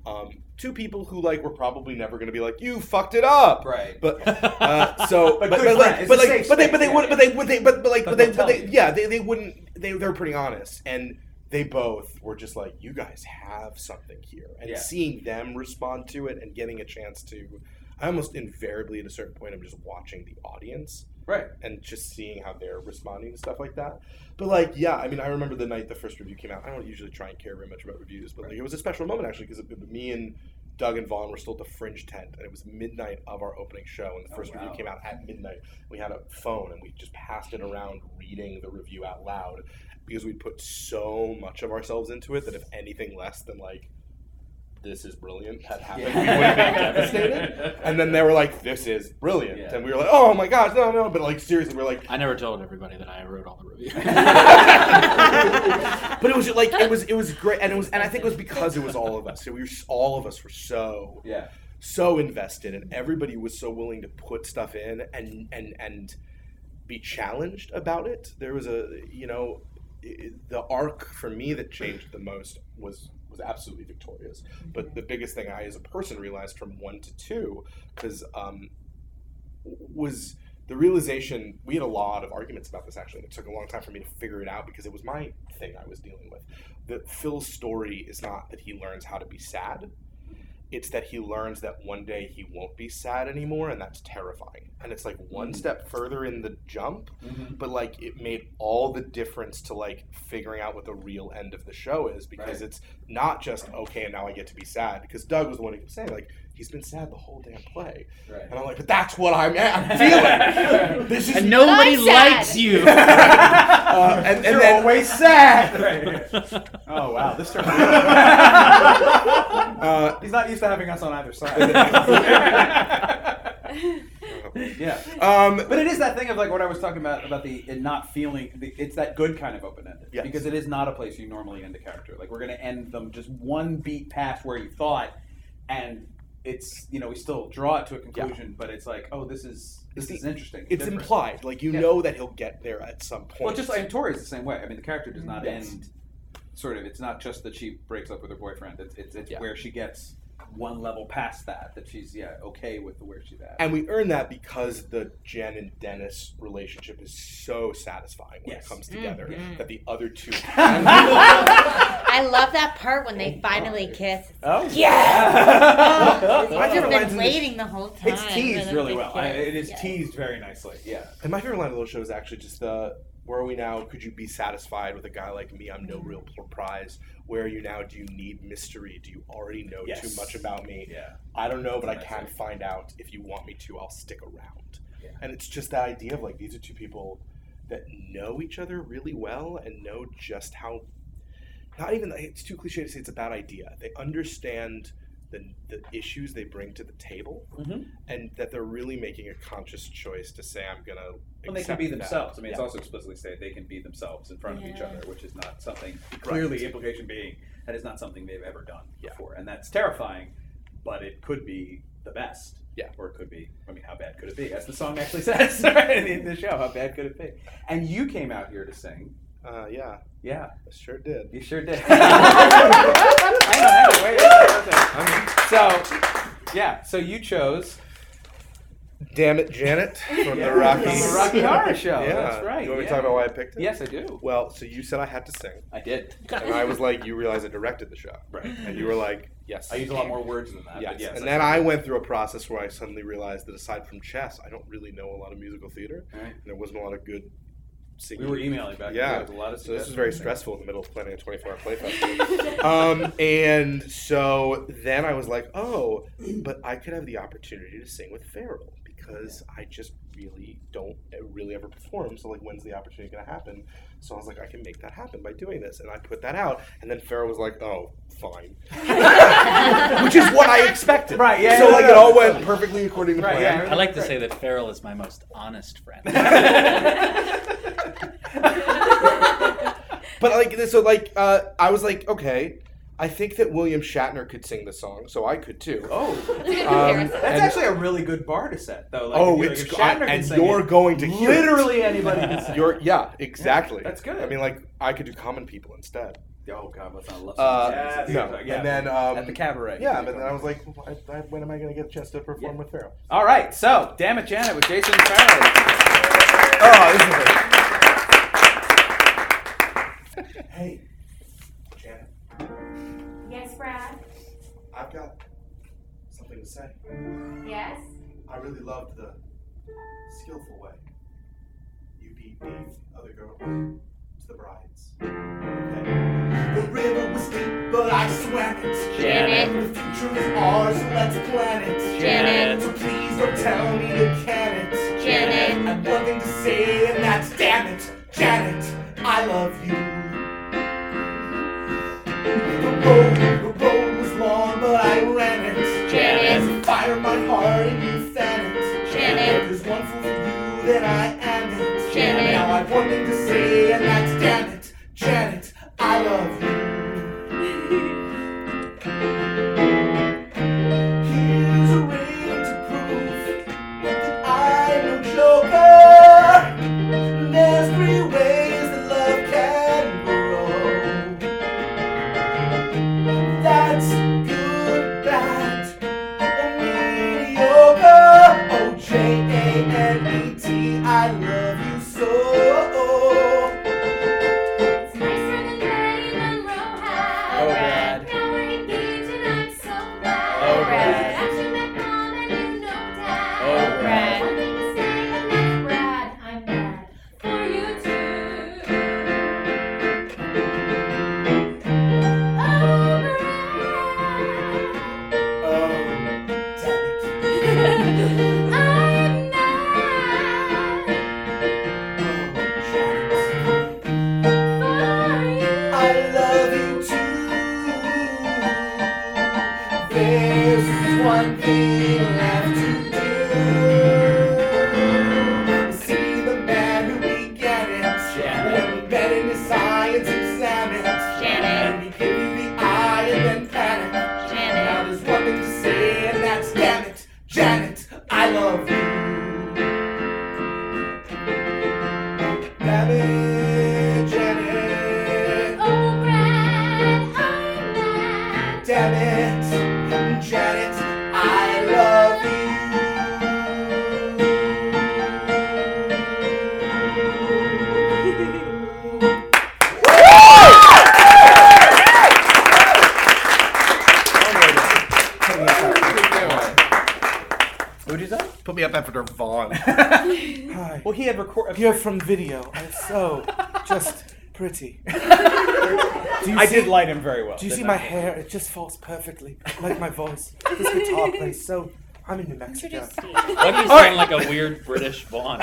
Um, two people who like were probably never going to be like, you fucked it up. Right. But uh, so, But but, good but, like, but like, but they, but they would, but they would, they, but, but like, But but they, but they, yeah, they, they wouldn't. They, they're pretty honest, and they both were just like, you guys have something here, and Yeah. seeing them respond to it and getting a chance to, I almost invariably at a certain point, I'm just watching the audience Right. and just seeing how they're responding to stuff like that. But like, yeah, I mean, I remember the night the first review came out. I don't usually try and care very much about reviews, but like, it was a special moment actually because me and Doug and Vaughn were still at the Fringe tent, and it was midnight of our opening show, and the Oh, first wow. review came out at midnight. We had a phone, and we just passed it around, reading the review out loud, because we put so much of ourselves into it that if anything less than like this is brilliant had happened, Yeah. we would have been devastated. And then they were like, "This is brilliant," Yeah. and we were like, "Oh my gosh, no, no!" But like seriously, we're like, I never told everybody that I wrote all the reviews. but it was like it was it was great, and it was, and I think it was because it was all of us. We were all of us were so Yeah. so invested, and everybody was so willing to put stuff in and and and be challenged about it. There was a you know the arc for me that changed the most was was absolutely Victoria's. But the biggest thing I as a person realized from one to two because um, was the realization we had a lot of arguments about this actually and it took a long time for me to figure it out because it was my thing i was dealing with. That phil's story is not that he learns how to be sad it's that he learns that one day he won't be sad anymore and that's terrifying. And it's like one mm-hmm. step further in the jump mm-hmm. but like it made all the difference to like figuring out what the real end of the show is because Right. it's not just okay and now i get to be sad because doug was the one who kept saying like he's been sad the whole damn play Right. and i'm like but that's what i'm, I'm feeling this is and nobody I'm sad. likes you. uh, and, and You're then always sad. Right. Oh wow, this turned. uh, He's not used to having us on either side. yeah. um, But it is that thing of like what I was talking about about the it not feeling. The, it's that good kind of open ended Yes. because it is not a place you normally end a character. Like we're going to end them just one beat past where you thought, and it's you know we still draw it to a conclusion, but it's like oh this is this It's is the- interesting. it's different. implied like you Yeah. know that he'll get there at some point Well, just like and Tori is the same way. I mean, the character does not Yes. end sort of it's not just that she breaks up with her boyfriend. It's it's, it's Yeah. where she gets one level past that that she's yeah okay with where she's at. And we earn that because the Jen and Dennis relationship is so satisfying when Yes. it comes together Mhm. that the other two. I love that part when they finally kiss. Oh Yes! My I've favorite just lines been in waiting the whole time. It's teased really well. I, it is Yes. teased very nicely. Yeah. And my favorite line of the whole show is actually just the where are we now? Could you be satisfied with a guy like me? I'm no real prize. Where are you now? Do you need mystery? Do you already know Yes. too much about me? Yeah. I don't know, but I can find out. If you want me to, I'll stick around. Yeah. And it's just that idea of like these are two people that know each other really well and know just how. Not even it's too cliche to say it's a bad idea. They understand the, the issues they bring to the table, Mhm. and that they're really making a conscious choice to say, "I'm gonna." Well, they can accept be that." themselves. I mean, it's also explicitly stated they can be themselves in front of each other, which is not something. Clearly, implication being that is not something they've ever done Yeah. before, and that's terrifying. But it could be the best. Yeah. Or it could be. I mean, how bad could it be? As the song actually says right, in the show, how bad could it be? And you came out here to sing. Uh, yeah, Yeah, I sure did. you sure did. So, yeah, so you chose Damn it, Janet from the Rocky from the Rocky Horror Show. Yeah, That's right, You want me yeah. to talk about why I picked it? Yes, I do. Well, so you said I had to sing, I did. and I was like, you realize I directed the show, Right. and you were like, yes. I use a lot more words than that. Yes. But yes and then I went through a process where I suddenly realized that aside from chess, I don't really know a lot of musical theater, All right. and there wasn't a lot of good. We were emailing back. and Yeah. a lot of So this was very stressful in the middle of planning a 24 hour play festival. um, and so then I was like, oh, but I could have the opportunity to sing with Farrell because I just really don't really ever perform. So like, when's the opportunity going to happen? So I was like, I can make that happen by doing this, and I put that out. And then Farrell was like, oh, fine, which is what I expected. Right, yeah, So yeah, like, yeah. it all went perfectly according to Right, plan. yeah. I like to say that Farrell is my most honest friend. But like, so like, uh, I was like, okay, I think that William Shatner could sing the song, so I could too. Oh, Um, that's and- actually a really good bar to set, though. Like, oh, if you- it's if go- Shatner can and sing you're it, going to hear it. literally anybody can sing. You're yeah, exactly. that's good. I mean, like, I could do Common People instead. Oh God, let's not love Uh, songs. no, yeah. and then um, at the cabaret. Yeah, but then I was like, well, I, I, when am I going to get a chance to perform Yeah. with Farrell? All right, so damn it, Janet with Jason Farrell. Oh, this is it. I've got something to say. Yes. I really loved the skillful way you beat the other girl to the brides. Okay. The river was deep, but I swam it. Janet. The future is ours, so let's plan it. Janet. So please don't tell me to can it. Janet. I've nothing to say, and that's damn it. Janet, I love you. The road, the road My heart and you fan it. Janet. There's one fool for you, then I am it. Janet. Now I've one thing to say, and that's damn it. Janet, I love you. There's one thing left to do. You're from video. I'm so just pretty. Do you I see- did light him very well. Do you see didn't my I? hair? It just falls perfectly, like my voice. This guitar plays so. I'm in New Mexico. Why do you All right. sound like a weird British Vaughn?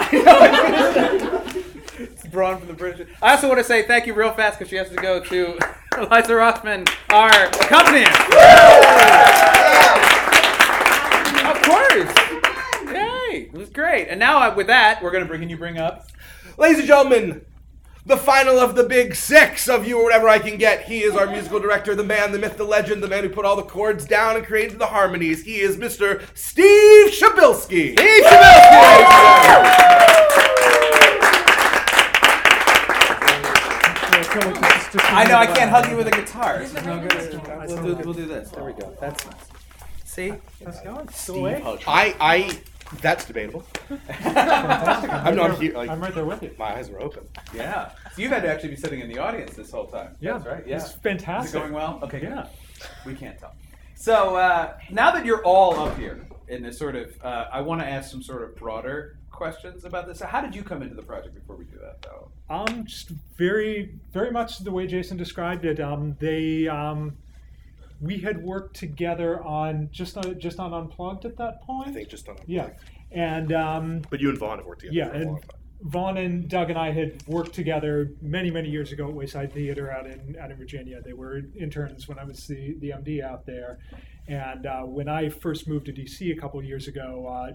It's Braun from the British. I also want to say thank you real fast because she has to go to Eliza Rothman, our accompanist. Great. And now uh, with that, we're going to bring. Can you bring up? Ladies and gentlemen, the final of the big six of you or whatever I can get. He is our musical director, the man, the myth, the legend, the man who put all the chords down and created the harmonies. He is Mr. Steve Przybylski. Steve I know I can't hug you with a guitar. This is no good. We'll do, we'll do this. There we go. That's nice. See, it's going. Steve I, I, that's debatable. I'm not here. Like, I'm right there with you. My eyes were open. Yeah. So you've had to actually be sitting in the audience this whole time. Yeah, That's right. Yeah. it's fantastic. Is it going well? Okay. good. Yeah. We can't tell. So uh, now that you're all up here in this sort of, uh, I want to ask some sort of broader questions about this. So how did you come into the project before we do that, though? Um, just very, very much the way Jason described it. Um, they, um, we had worked together on just on just on Unplugged at that point. I think just on. Unplugged. Yeah, and um, But you and Vaughn have worked together yeah, for a long and time. Vaughn and Doug and I had worked together many, many years ago at Wayside Theater out in out in Virginia. They were interns when I was the, the MD out there, and uh, when I first moved to DC a couple of years ago, uh,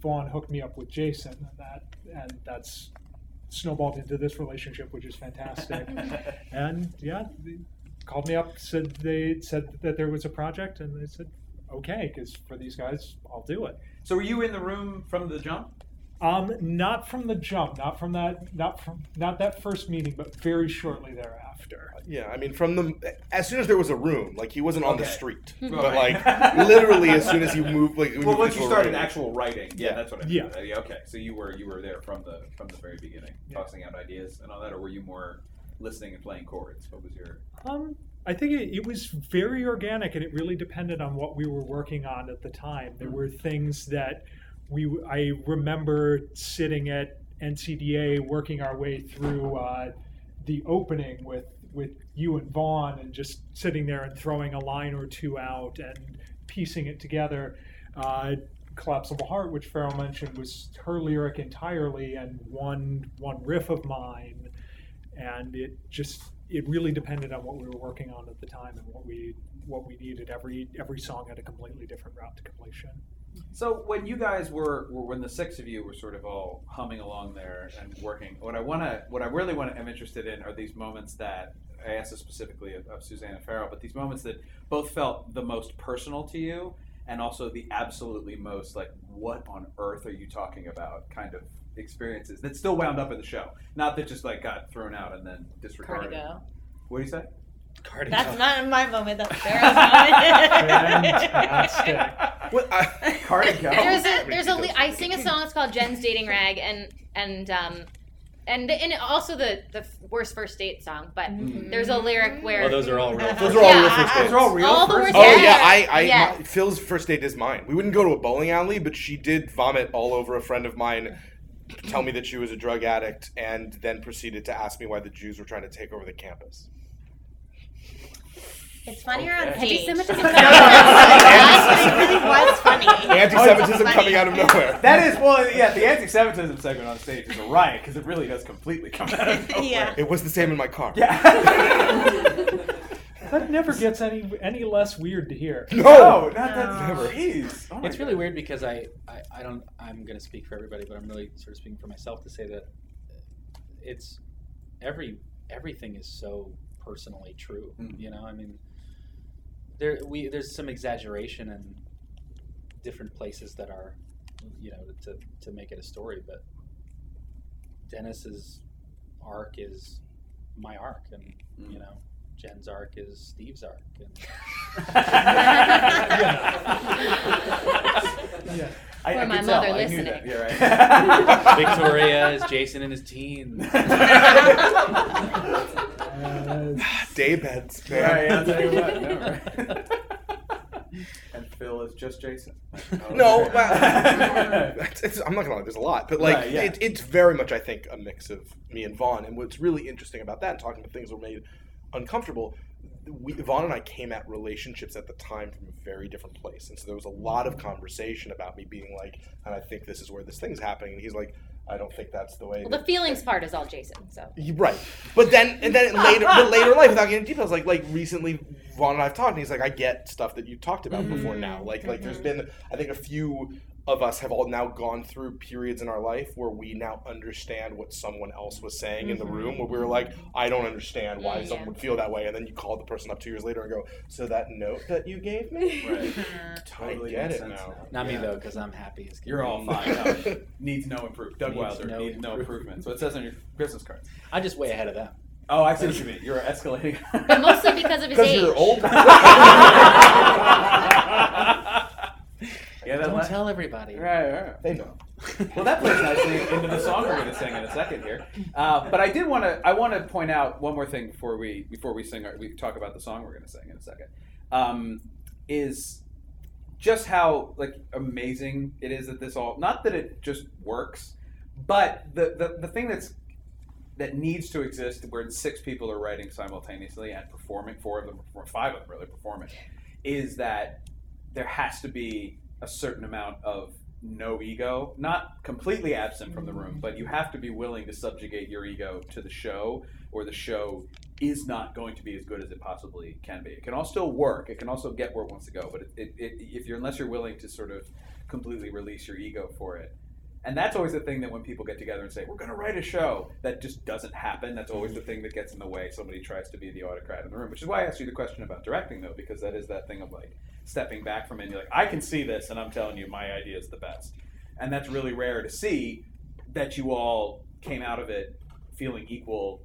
Vaughn hooked me up with Jason, and that and that's snowballed into this relationship, which is fantastic. and yeah, they called me up, said they said that there was a project, and they said okay, because for these guys, I'll do it. So were you in the room from the jump? Um, not from the jump, not from that, not from not that first meeting, but very shortly thereafter. Yeah, I mean, from the as soon as there was a room, like he wasn't on the Okay. street, but like literally as soon as he moved, like Well, moved once you a started room. actual writing, yeah, that's what I mean. Yeah. yeah. Okay, so you were you were there from the from the very beginning, tossing out ideas and all that, or were you more listening and playing chords? What was your? Um, I think it, it was very organic, and it really depended on what we were working on at the time. There were things that we I remember sitting at NCDA working our way through uh, the opening with with you and Vaughn, and just sitting there and throwing a line or two out and piecing it together. Uh, Collapsible Heart, which Farrell mentioned, was her lyric entirely and one one riff of mine, and it just it really depended on what we were working on at the time and what we what we needed. Every every song had a completely different route to completion. So when you guys were, were when the six of you were sort of all humming along there and working, what I want to, what I really want to, am interested in are these moments that I asked this specifically of, of Suzanne Farrell, but these moments that both felt the most personal to you, and also the absolutely most like, what on earth are you talking about? Kind of experiences that still wound up in the show, not that just like got thrown out and then disregarded. Cardigo. What do you say? Cardigo. That's not my moment. That's Sarah's moment. Fantastic. What, I, Cardigo. There's a there's a li- I sing a song. It's called Jen's Dating Rag, and and um and and also the the worst first date song. But there's a lyric where Oh, those are all real. those are all real first dates. Those are all real. All the first worst- Oh Yeah. yeah, I, I Yeah. my- Phil's first date is mine. We wouldn't go to a bowling alley, but she did vomit all over a friend of mine, tell me that she was a drug addict, and then proceeded to ask me why the Jews were trying to take over the campus. It's funnier on Okay. stage. Anti-Semitism. it really was funny. Anti-Semitism coming out of nowhere. That is well, yeah. The anti-Semitism segment on stage is a riot because it really does completely come out of nowhere. Yeah. It was the same in my car. Yeah. That never gets any any less weird to hear. no, No, not that. Never. Jeez. Oh my It's really weird because I, I, I don't I'm going to speak for everybody, but I'm really sort of speaking for myself to say that it's every everything is so personally true. Mm. You know, I mean, there we there's some exaggeration in different places that are, you know, to to make it a story, but Dennis's arc is my arc, and Mm. you know. Jen's arc is Steve's arc, and Yeah. I, For I my could tell. mother listening. that. Yeah, right. Victoria is Jason in his teens. Uh, Day man. Right, I'll tell you what. no, right. and Phil is just Jason. No, but- it's- it's- I'm not gonna lie. There's a lot, but like Right, yeah. it, it's very much, I think, a mix of me and Vaughn. And what's really interesting about that, and talking about things that were made uncomfortable, we, Vaughn and I came at relationships at the time from a very different place, and so there was a lot of conversation about me being like, and I think this is where this thing's happening, and he's like, I don't think that's the way. Well, the feelings part is all Jason. So Right, but then and then later, but later in life, without getting into details, like like recently, Vaughn and I've talked, and he's like, I get stuff that you talked about mm-hmm. before now. Like like there's mm-hmm. been, I think a few of us have all now gone through periods in our life where we now understand what someone else was saying in the room, where we were like, I don't understand why Mm, someone yeah. would feel that way, and then you call the person up two years later and go, so that note that you gave me, Right. I get makes it sense now. Not me though, because I'm happy as You're all fine. No, needs no improvement. Doug Needs Wilder no needs no improvement. So it says on your business card. I'm just way ahead of them. Oh, I see what you mean. You're escalating. But mostly because of his age. Because age. you're old. Yeah, that Don't la- tell everybody. Right, right. They know. Well, that plays nicely into the song we're going to sing in a second here. Uh, but I did want to I want to point out one more thing before we before we sing our, we talk about the song we're going to sing in a second. Um, is just how like amazing it is that this all not that it just works, but the the, the thing that's that needs to exist where six people are writing simultaneously and performing, four of them, or five of them really performing, is that there has to be a certain amount of no ego, not completely absent from the room, mm. but you have to be willing to subjugate your ego to the show, or the show is not going to be as good as it possibly can be. It can all still work. It can also get where it wants to go, but it, it, it, if you're unless you're willing to sort of completely release your ego for it, and that's always the thing that when people get together and say, we're going to write a show, that just doesn't happen. That's always the thing that gets in the way. Somebody tries to be the autocrat in the room, which is why I asked you the question about directing, though, because that is that thing of like stepping back from it and you're like, I can see this, and I'm telling you, my idea is the best. And that's really rare to see that you all came out of it feeling equal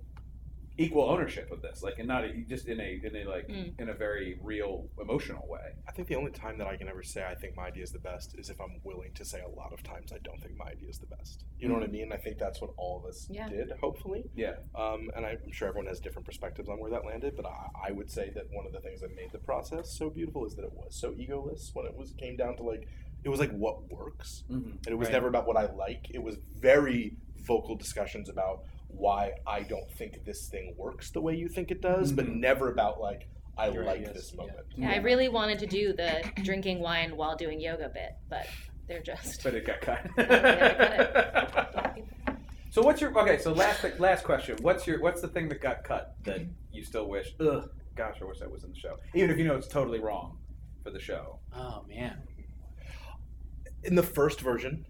equal ownership of this like and not a, just in a in a like Mm. in a very real emotional way I think the only time that I can ever say I think my idea is the best is if I'm willing to say a lot of times I don't think my idea is the best. You know what I mean? I think that's what all of us Yeah. did, hopefully. yeah Um, and I'm sure everyone has different perspectives on where that landed, but I, I would say that one of the things that made the process so beautiful is that it was so egoless when it was came down to like it was like what works, mm-hmm. and it was Right. never about what I like. It was very vocal discussions about why I don't think this thing works the way you think it does, but Mhm. never about like I Your like ideas, this yeah. moment. Yeah, I really wanted to do the drinking wine while doing yoga bit, but they're just. but it got cut Yeah, so what's your okay so last last question what's your what's the thing that got cut that you still wish ugh gosh i wish that was in the show even if you know it's totally wrong for the show Oh man. in the first version,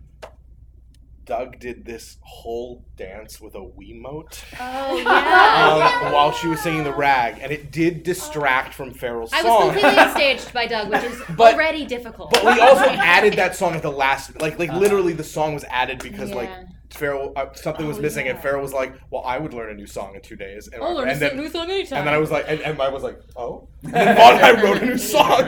Doug did this whole dance with a Wiimote Oh yeah. um, while she was singing the rag, and it did distract from Farrell's I song. I was completely staged by Doug, which is But- already difficult. but we also added that song at the last, like, like literally the song was added because like Yeah. Farrell uh, something was Oh, missing, and yeah. Farrell was like, "Well, I would learn a new song in two days," and, I'll learn and to then sing new song anytime. and then I was like, and, and I was like, oh. And then Vaughn and I wrote a new song.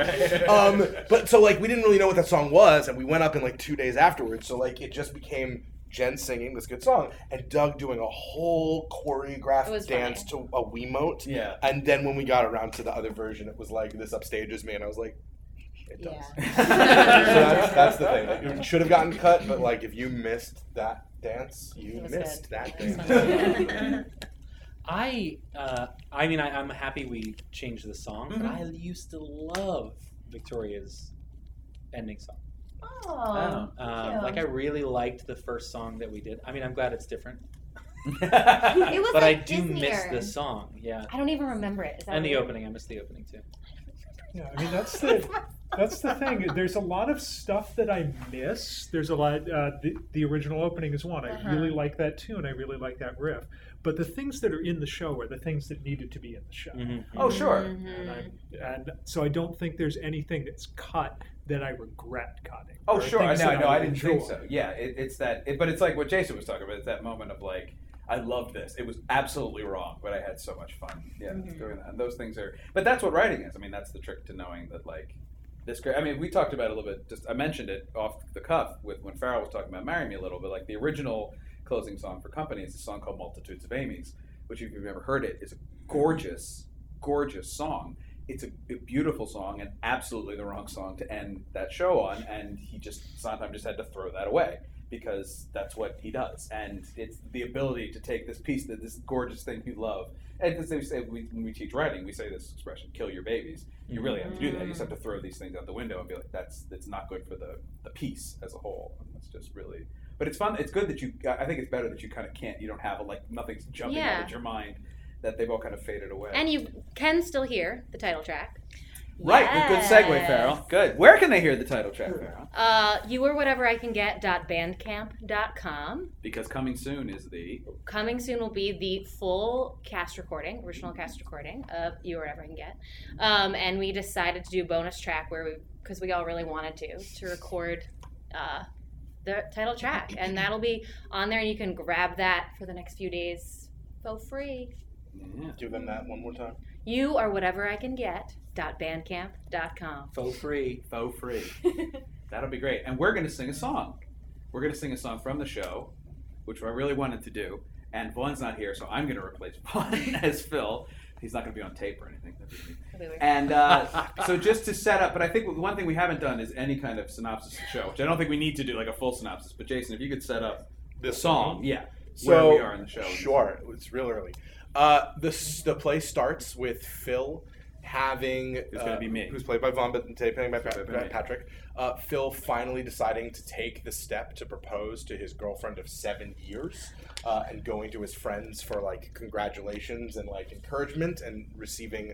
Um, but so like we didn't really know what that song was, and we went up in like two days afterwards. So like it just became Jen singing this good song, and Doug doing a whole choreographed was dance to a Wiimote. yeah And then when we got around to the other version, it was like this upstages me, and I was like, it does. Yeah. so that's, that's the thing. Like, it should have gotten cut, but like if you missed that dance, you missed good. that dance. I uh, I mean I, I'm happy we changed the song, but Mhm. I used to love Victoria's ending song. Oh, Um, like I really liked the first song that we did. I mean I'm glad it's different, it was but I do miss Disney-er. the song. Yeah, I don't even remember it. Is that and the weird? opening. I missed the opening too. Yeah, I mean that's the that's the thing. There's a lot of stuff that I miss. There's a lot. Uh, the the original opening is one. I Uh-huh. really like that tune. I really like that riff. But the things that are in the show are the things that needed to be in the show. oh sure And, I, and so I don't think there's anything that's cut that I regret cutting. Oh, sure. No, things no, I would didn't think so. Yeah, it, it's that. It, but it's like what Jason was talking about. It's that moment of like, I loved this. It was absolutely wrong, but I had so much fun. Yeah, Mm-hmm. doing that. And those things are. But that's what writing is. I mean, that's the trick to knowing that like. This great. I mean, we talked about it a little bit. Just I mentioned it off the cuff with when Farrell was talking about "Marry Me" a little bit. Like the original closing song for Company is a song called "Multitudes of Amy's," which if you've ever heard it, is a gorgeous, gorgeous song. it's a, a beautiful song and absolutely the wrong song to end that show on. And he just Sondheim just had to throw that away because that's what he does. And it's the ability to take this piece, that this gorgeous thing you love. And as they say, we, when we teach writing, we say this expression, "kill your babies." You really have to do that. You just have to throw these things out the window and be like, "That's that's not good for the the piece as a whole." And that's just really. But it's fun. It's good that you. I think it's better that you kind of can't. You don't have a, like nothing's jumping Yeah. out of your mind. That they've all kind of faded away. And you can still hear the title track. Right, good segue, Farrell. Good. Where can they hear the title track, Farrell? Uh, you or whatever I can get dot bandcamp.com. Because coming soon is the Coming soon will be the full cast recording, original cast recording of you or whatever I can get. Um, and we decided to do a bonus track where we, because we all really wanted to, to record uh, the title track, and that'll be on there, and you can grab that for the next few days for free. Give them that one more time. You or whatever I can get dot bandcamp.com. faux free, faux free. That'll be great. And we're going to sing a song. We're going to sing a song from the show, which I really wanted to do. And Vaughn's not here, so I'm going to replace Vaughn as Phil. He's not going to be on tape or anything. That'd be neat. And uh, so just to set up, but I think one thing we haven't done is any kind of synopsis of the show, which I don't think we need to do like a full synopsis. But Jason, if you could set up the song, yeah, So where we are in the show. Sure, it's real early. Uh, the the play starts with Phil having Who's gonna uh, be me. who's played by Vaughn, but played by, Pat-. Patrick. Uh, Phil finally deciding to take the step to propose to his girlfriend of seven years, uh, and going to his friends for like congratulations and like encouragement, and receiving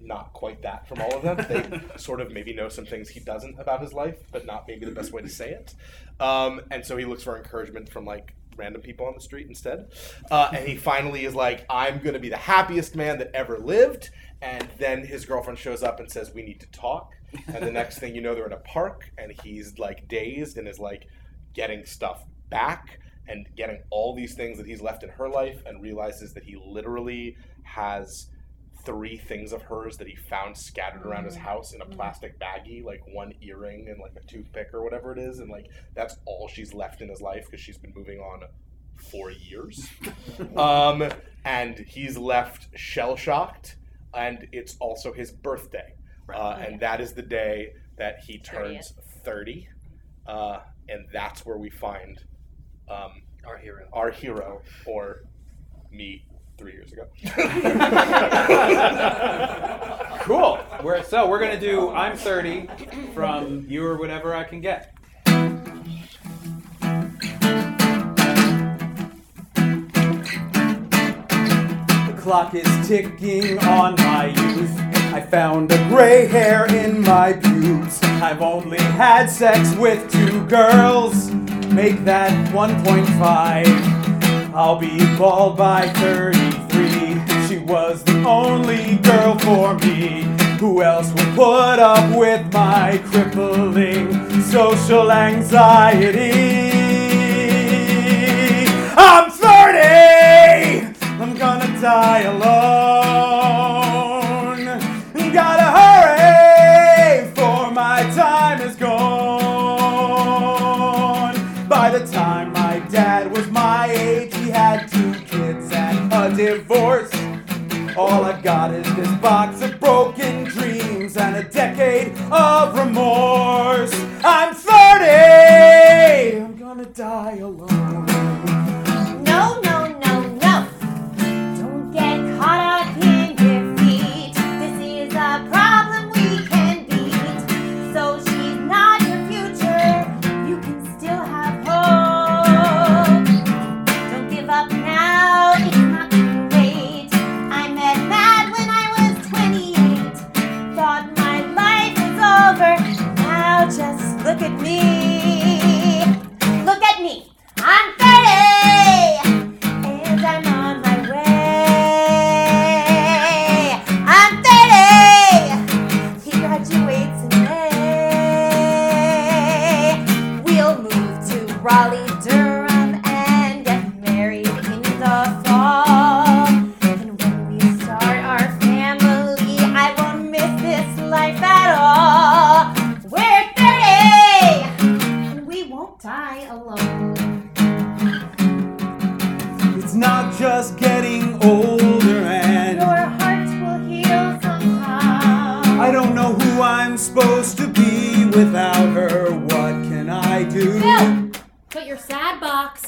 not quite that from all of them. They sort of maybe know some things he doesn't about his life, but not maybe the best way to say it. Um, and so he looks for encouragement from like random people on the street instead. Uh, and he finally is like, I'm going to be the happiest man that ever lived. And then his girlfriend shows up and says, We need to talk. And the next thing you know, they're in a park and he's like dazed and is like getting stuff back and getting all these things that he's left in her life and realizes that he literally has three things of hers that he found scattered around his house in a plastic baggie, like one earring and like a toothpick or whatever it is, and like that's all she's left in his life because she's been moving on for years. um, and he's left shell shocked, and it's also his birthday, uh, and that is the day that he turns thirty, uh, and that's where we find um, our hero, our hero, or me three years ago. cool. We're, so we're gonna do "I'm 30" from "You or Whatever I Can Get." The clock is ticking on my youth. I found a gray hair in my pubes. I've only had sex with two girls. Make that 1.5. I'll be bald by 33. She was the only girl for me. Who else will put up with my crippling social anxiety? I'm 30! I'm gonna die alone. Divorce. All I got is this box of broken dreams and a decade of remorse. I'm 30! I'm gonna die alone.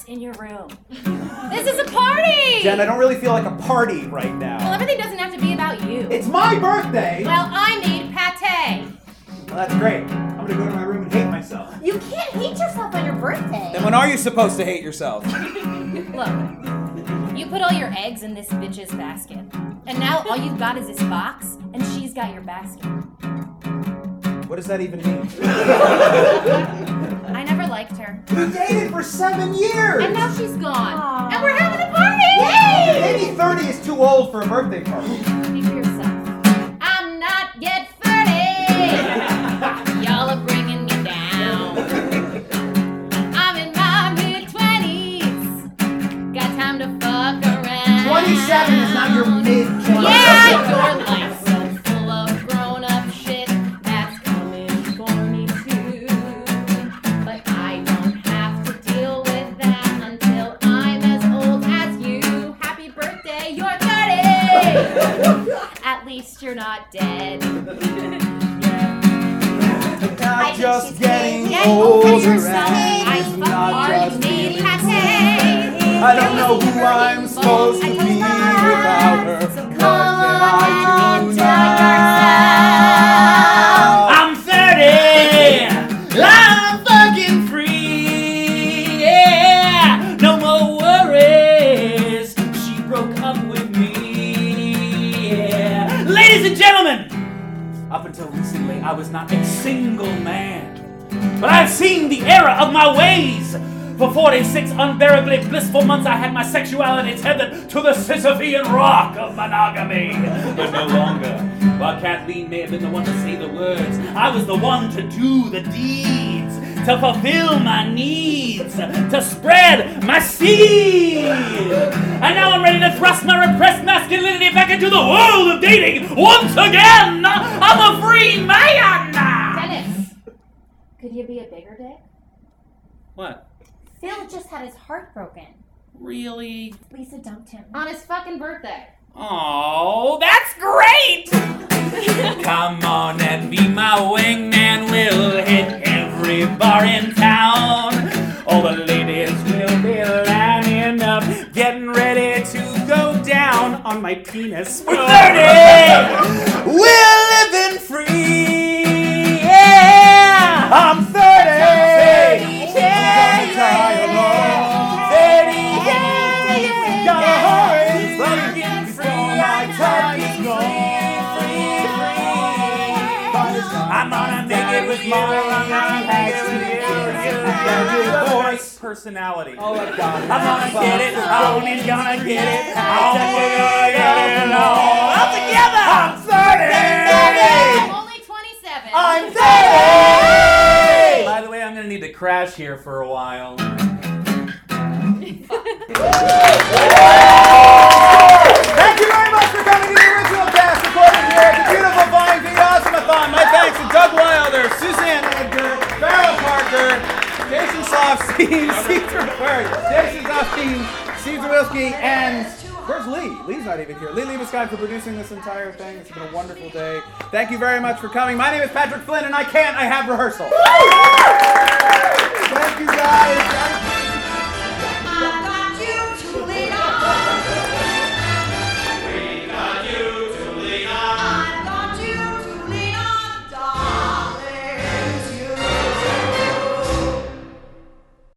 In your room. This is a party! Jen, I don't really feel like a party right now. Well, everything doesn't have to be about you. It's my birthday! Well, I made pate. Well, that's great. I'm gonna go to my room and hate myself. You can't hate yourself on your birthday. Then when are you supposed to hate yourself? Look, you put all your eggs in this bitch's basket. And now all you've got is this box, and she's got your basket. What does that even mean? I never liked her. We dated for seven years! And now she's gone. And we're having a party! Yay! Maybe 30 is too old for a birthday party. Speak for yourself. I'm not yet monogamy. But no longer. While Kathleen may have been the one to say the words, I was the one to do the deeds, to fulfill my needs, to spread my seed. And now I'm ready to thrust my repressed masculinity back into the world of dating once again. I'm a free man. Dennis, could you be a bigger dick? What? Phil just had his heart broken. Really? Lisa dumped him. On his fucking birthday. Oh, that's great! Come on and be my wingman. We'll hit every bar in town. All the ladies will be lining up, getting ready to go down on my penis. We're 30! We're living free! Yeah! I'm with my voice, personality. Oh my god. I'm gonna get it. He's gonna get it. We're gonna get it all. All together. I'm 30. I'm only 27. I'm 30. By the way, I'm gonna need to crash here for a while. Thank you very much for coming to the original cast recording here at the beautiful My thanks to Doug Wilder, Suzanne Edgar, Farrell Parker, Jason Schlafstein, Cedar, where- Jason Schlafstein, Steve Przybylski, and where's Lee? Lee's not even here. Lee Liebeskai for producing this entire thing. It's been a wonderful day. Thank you very much for coming. My name is Patrick Flynn, and I can't. I have rehearsal. Thank you guys.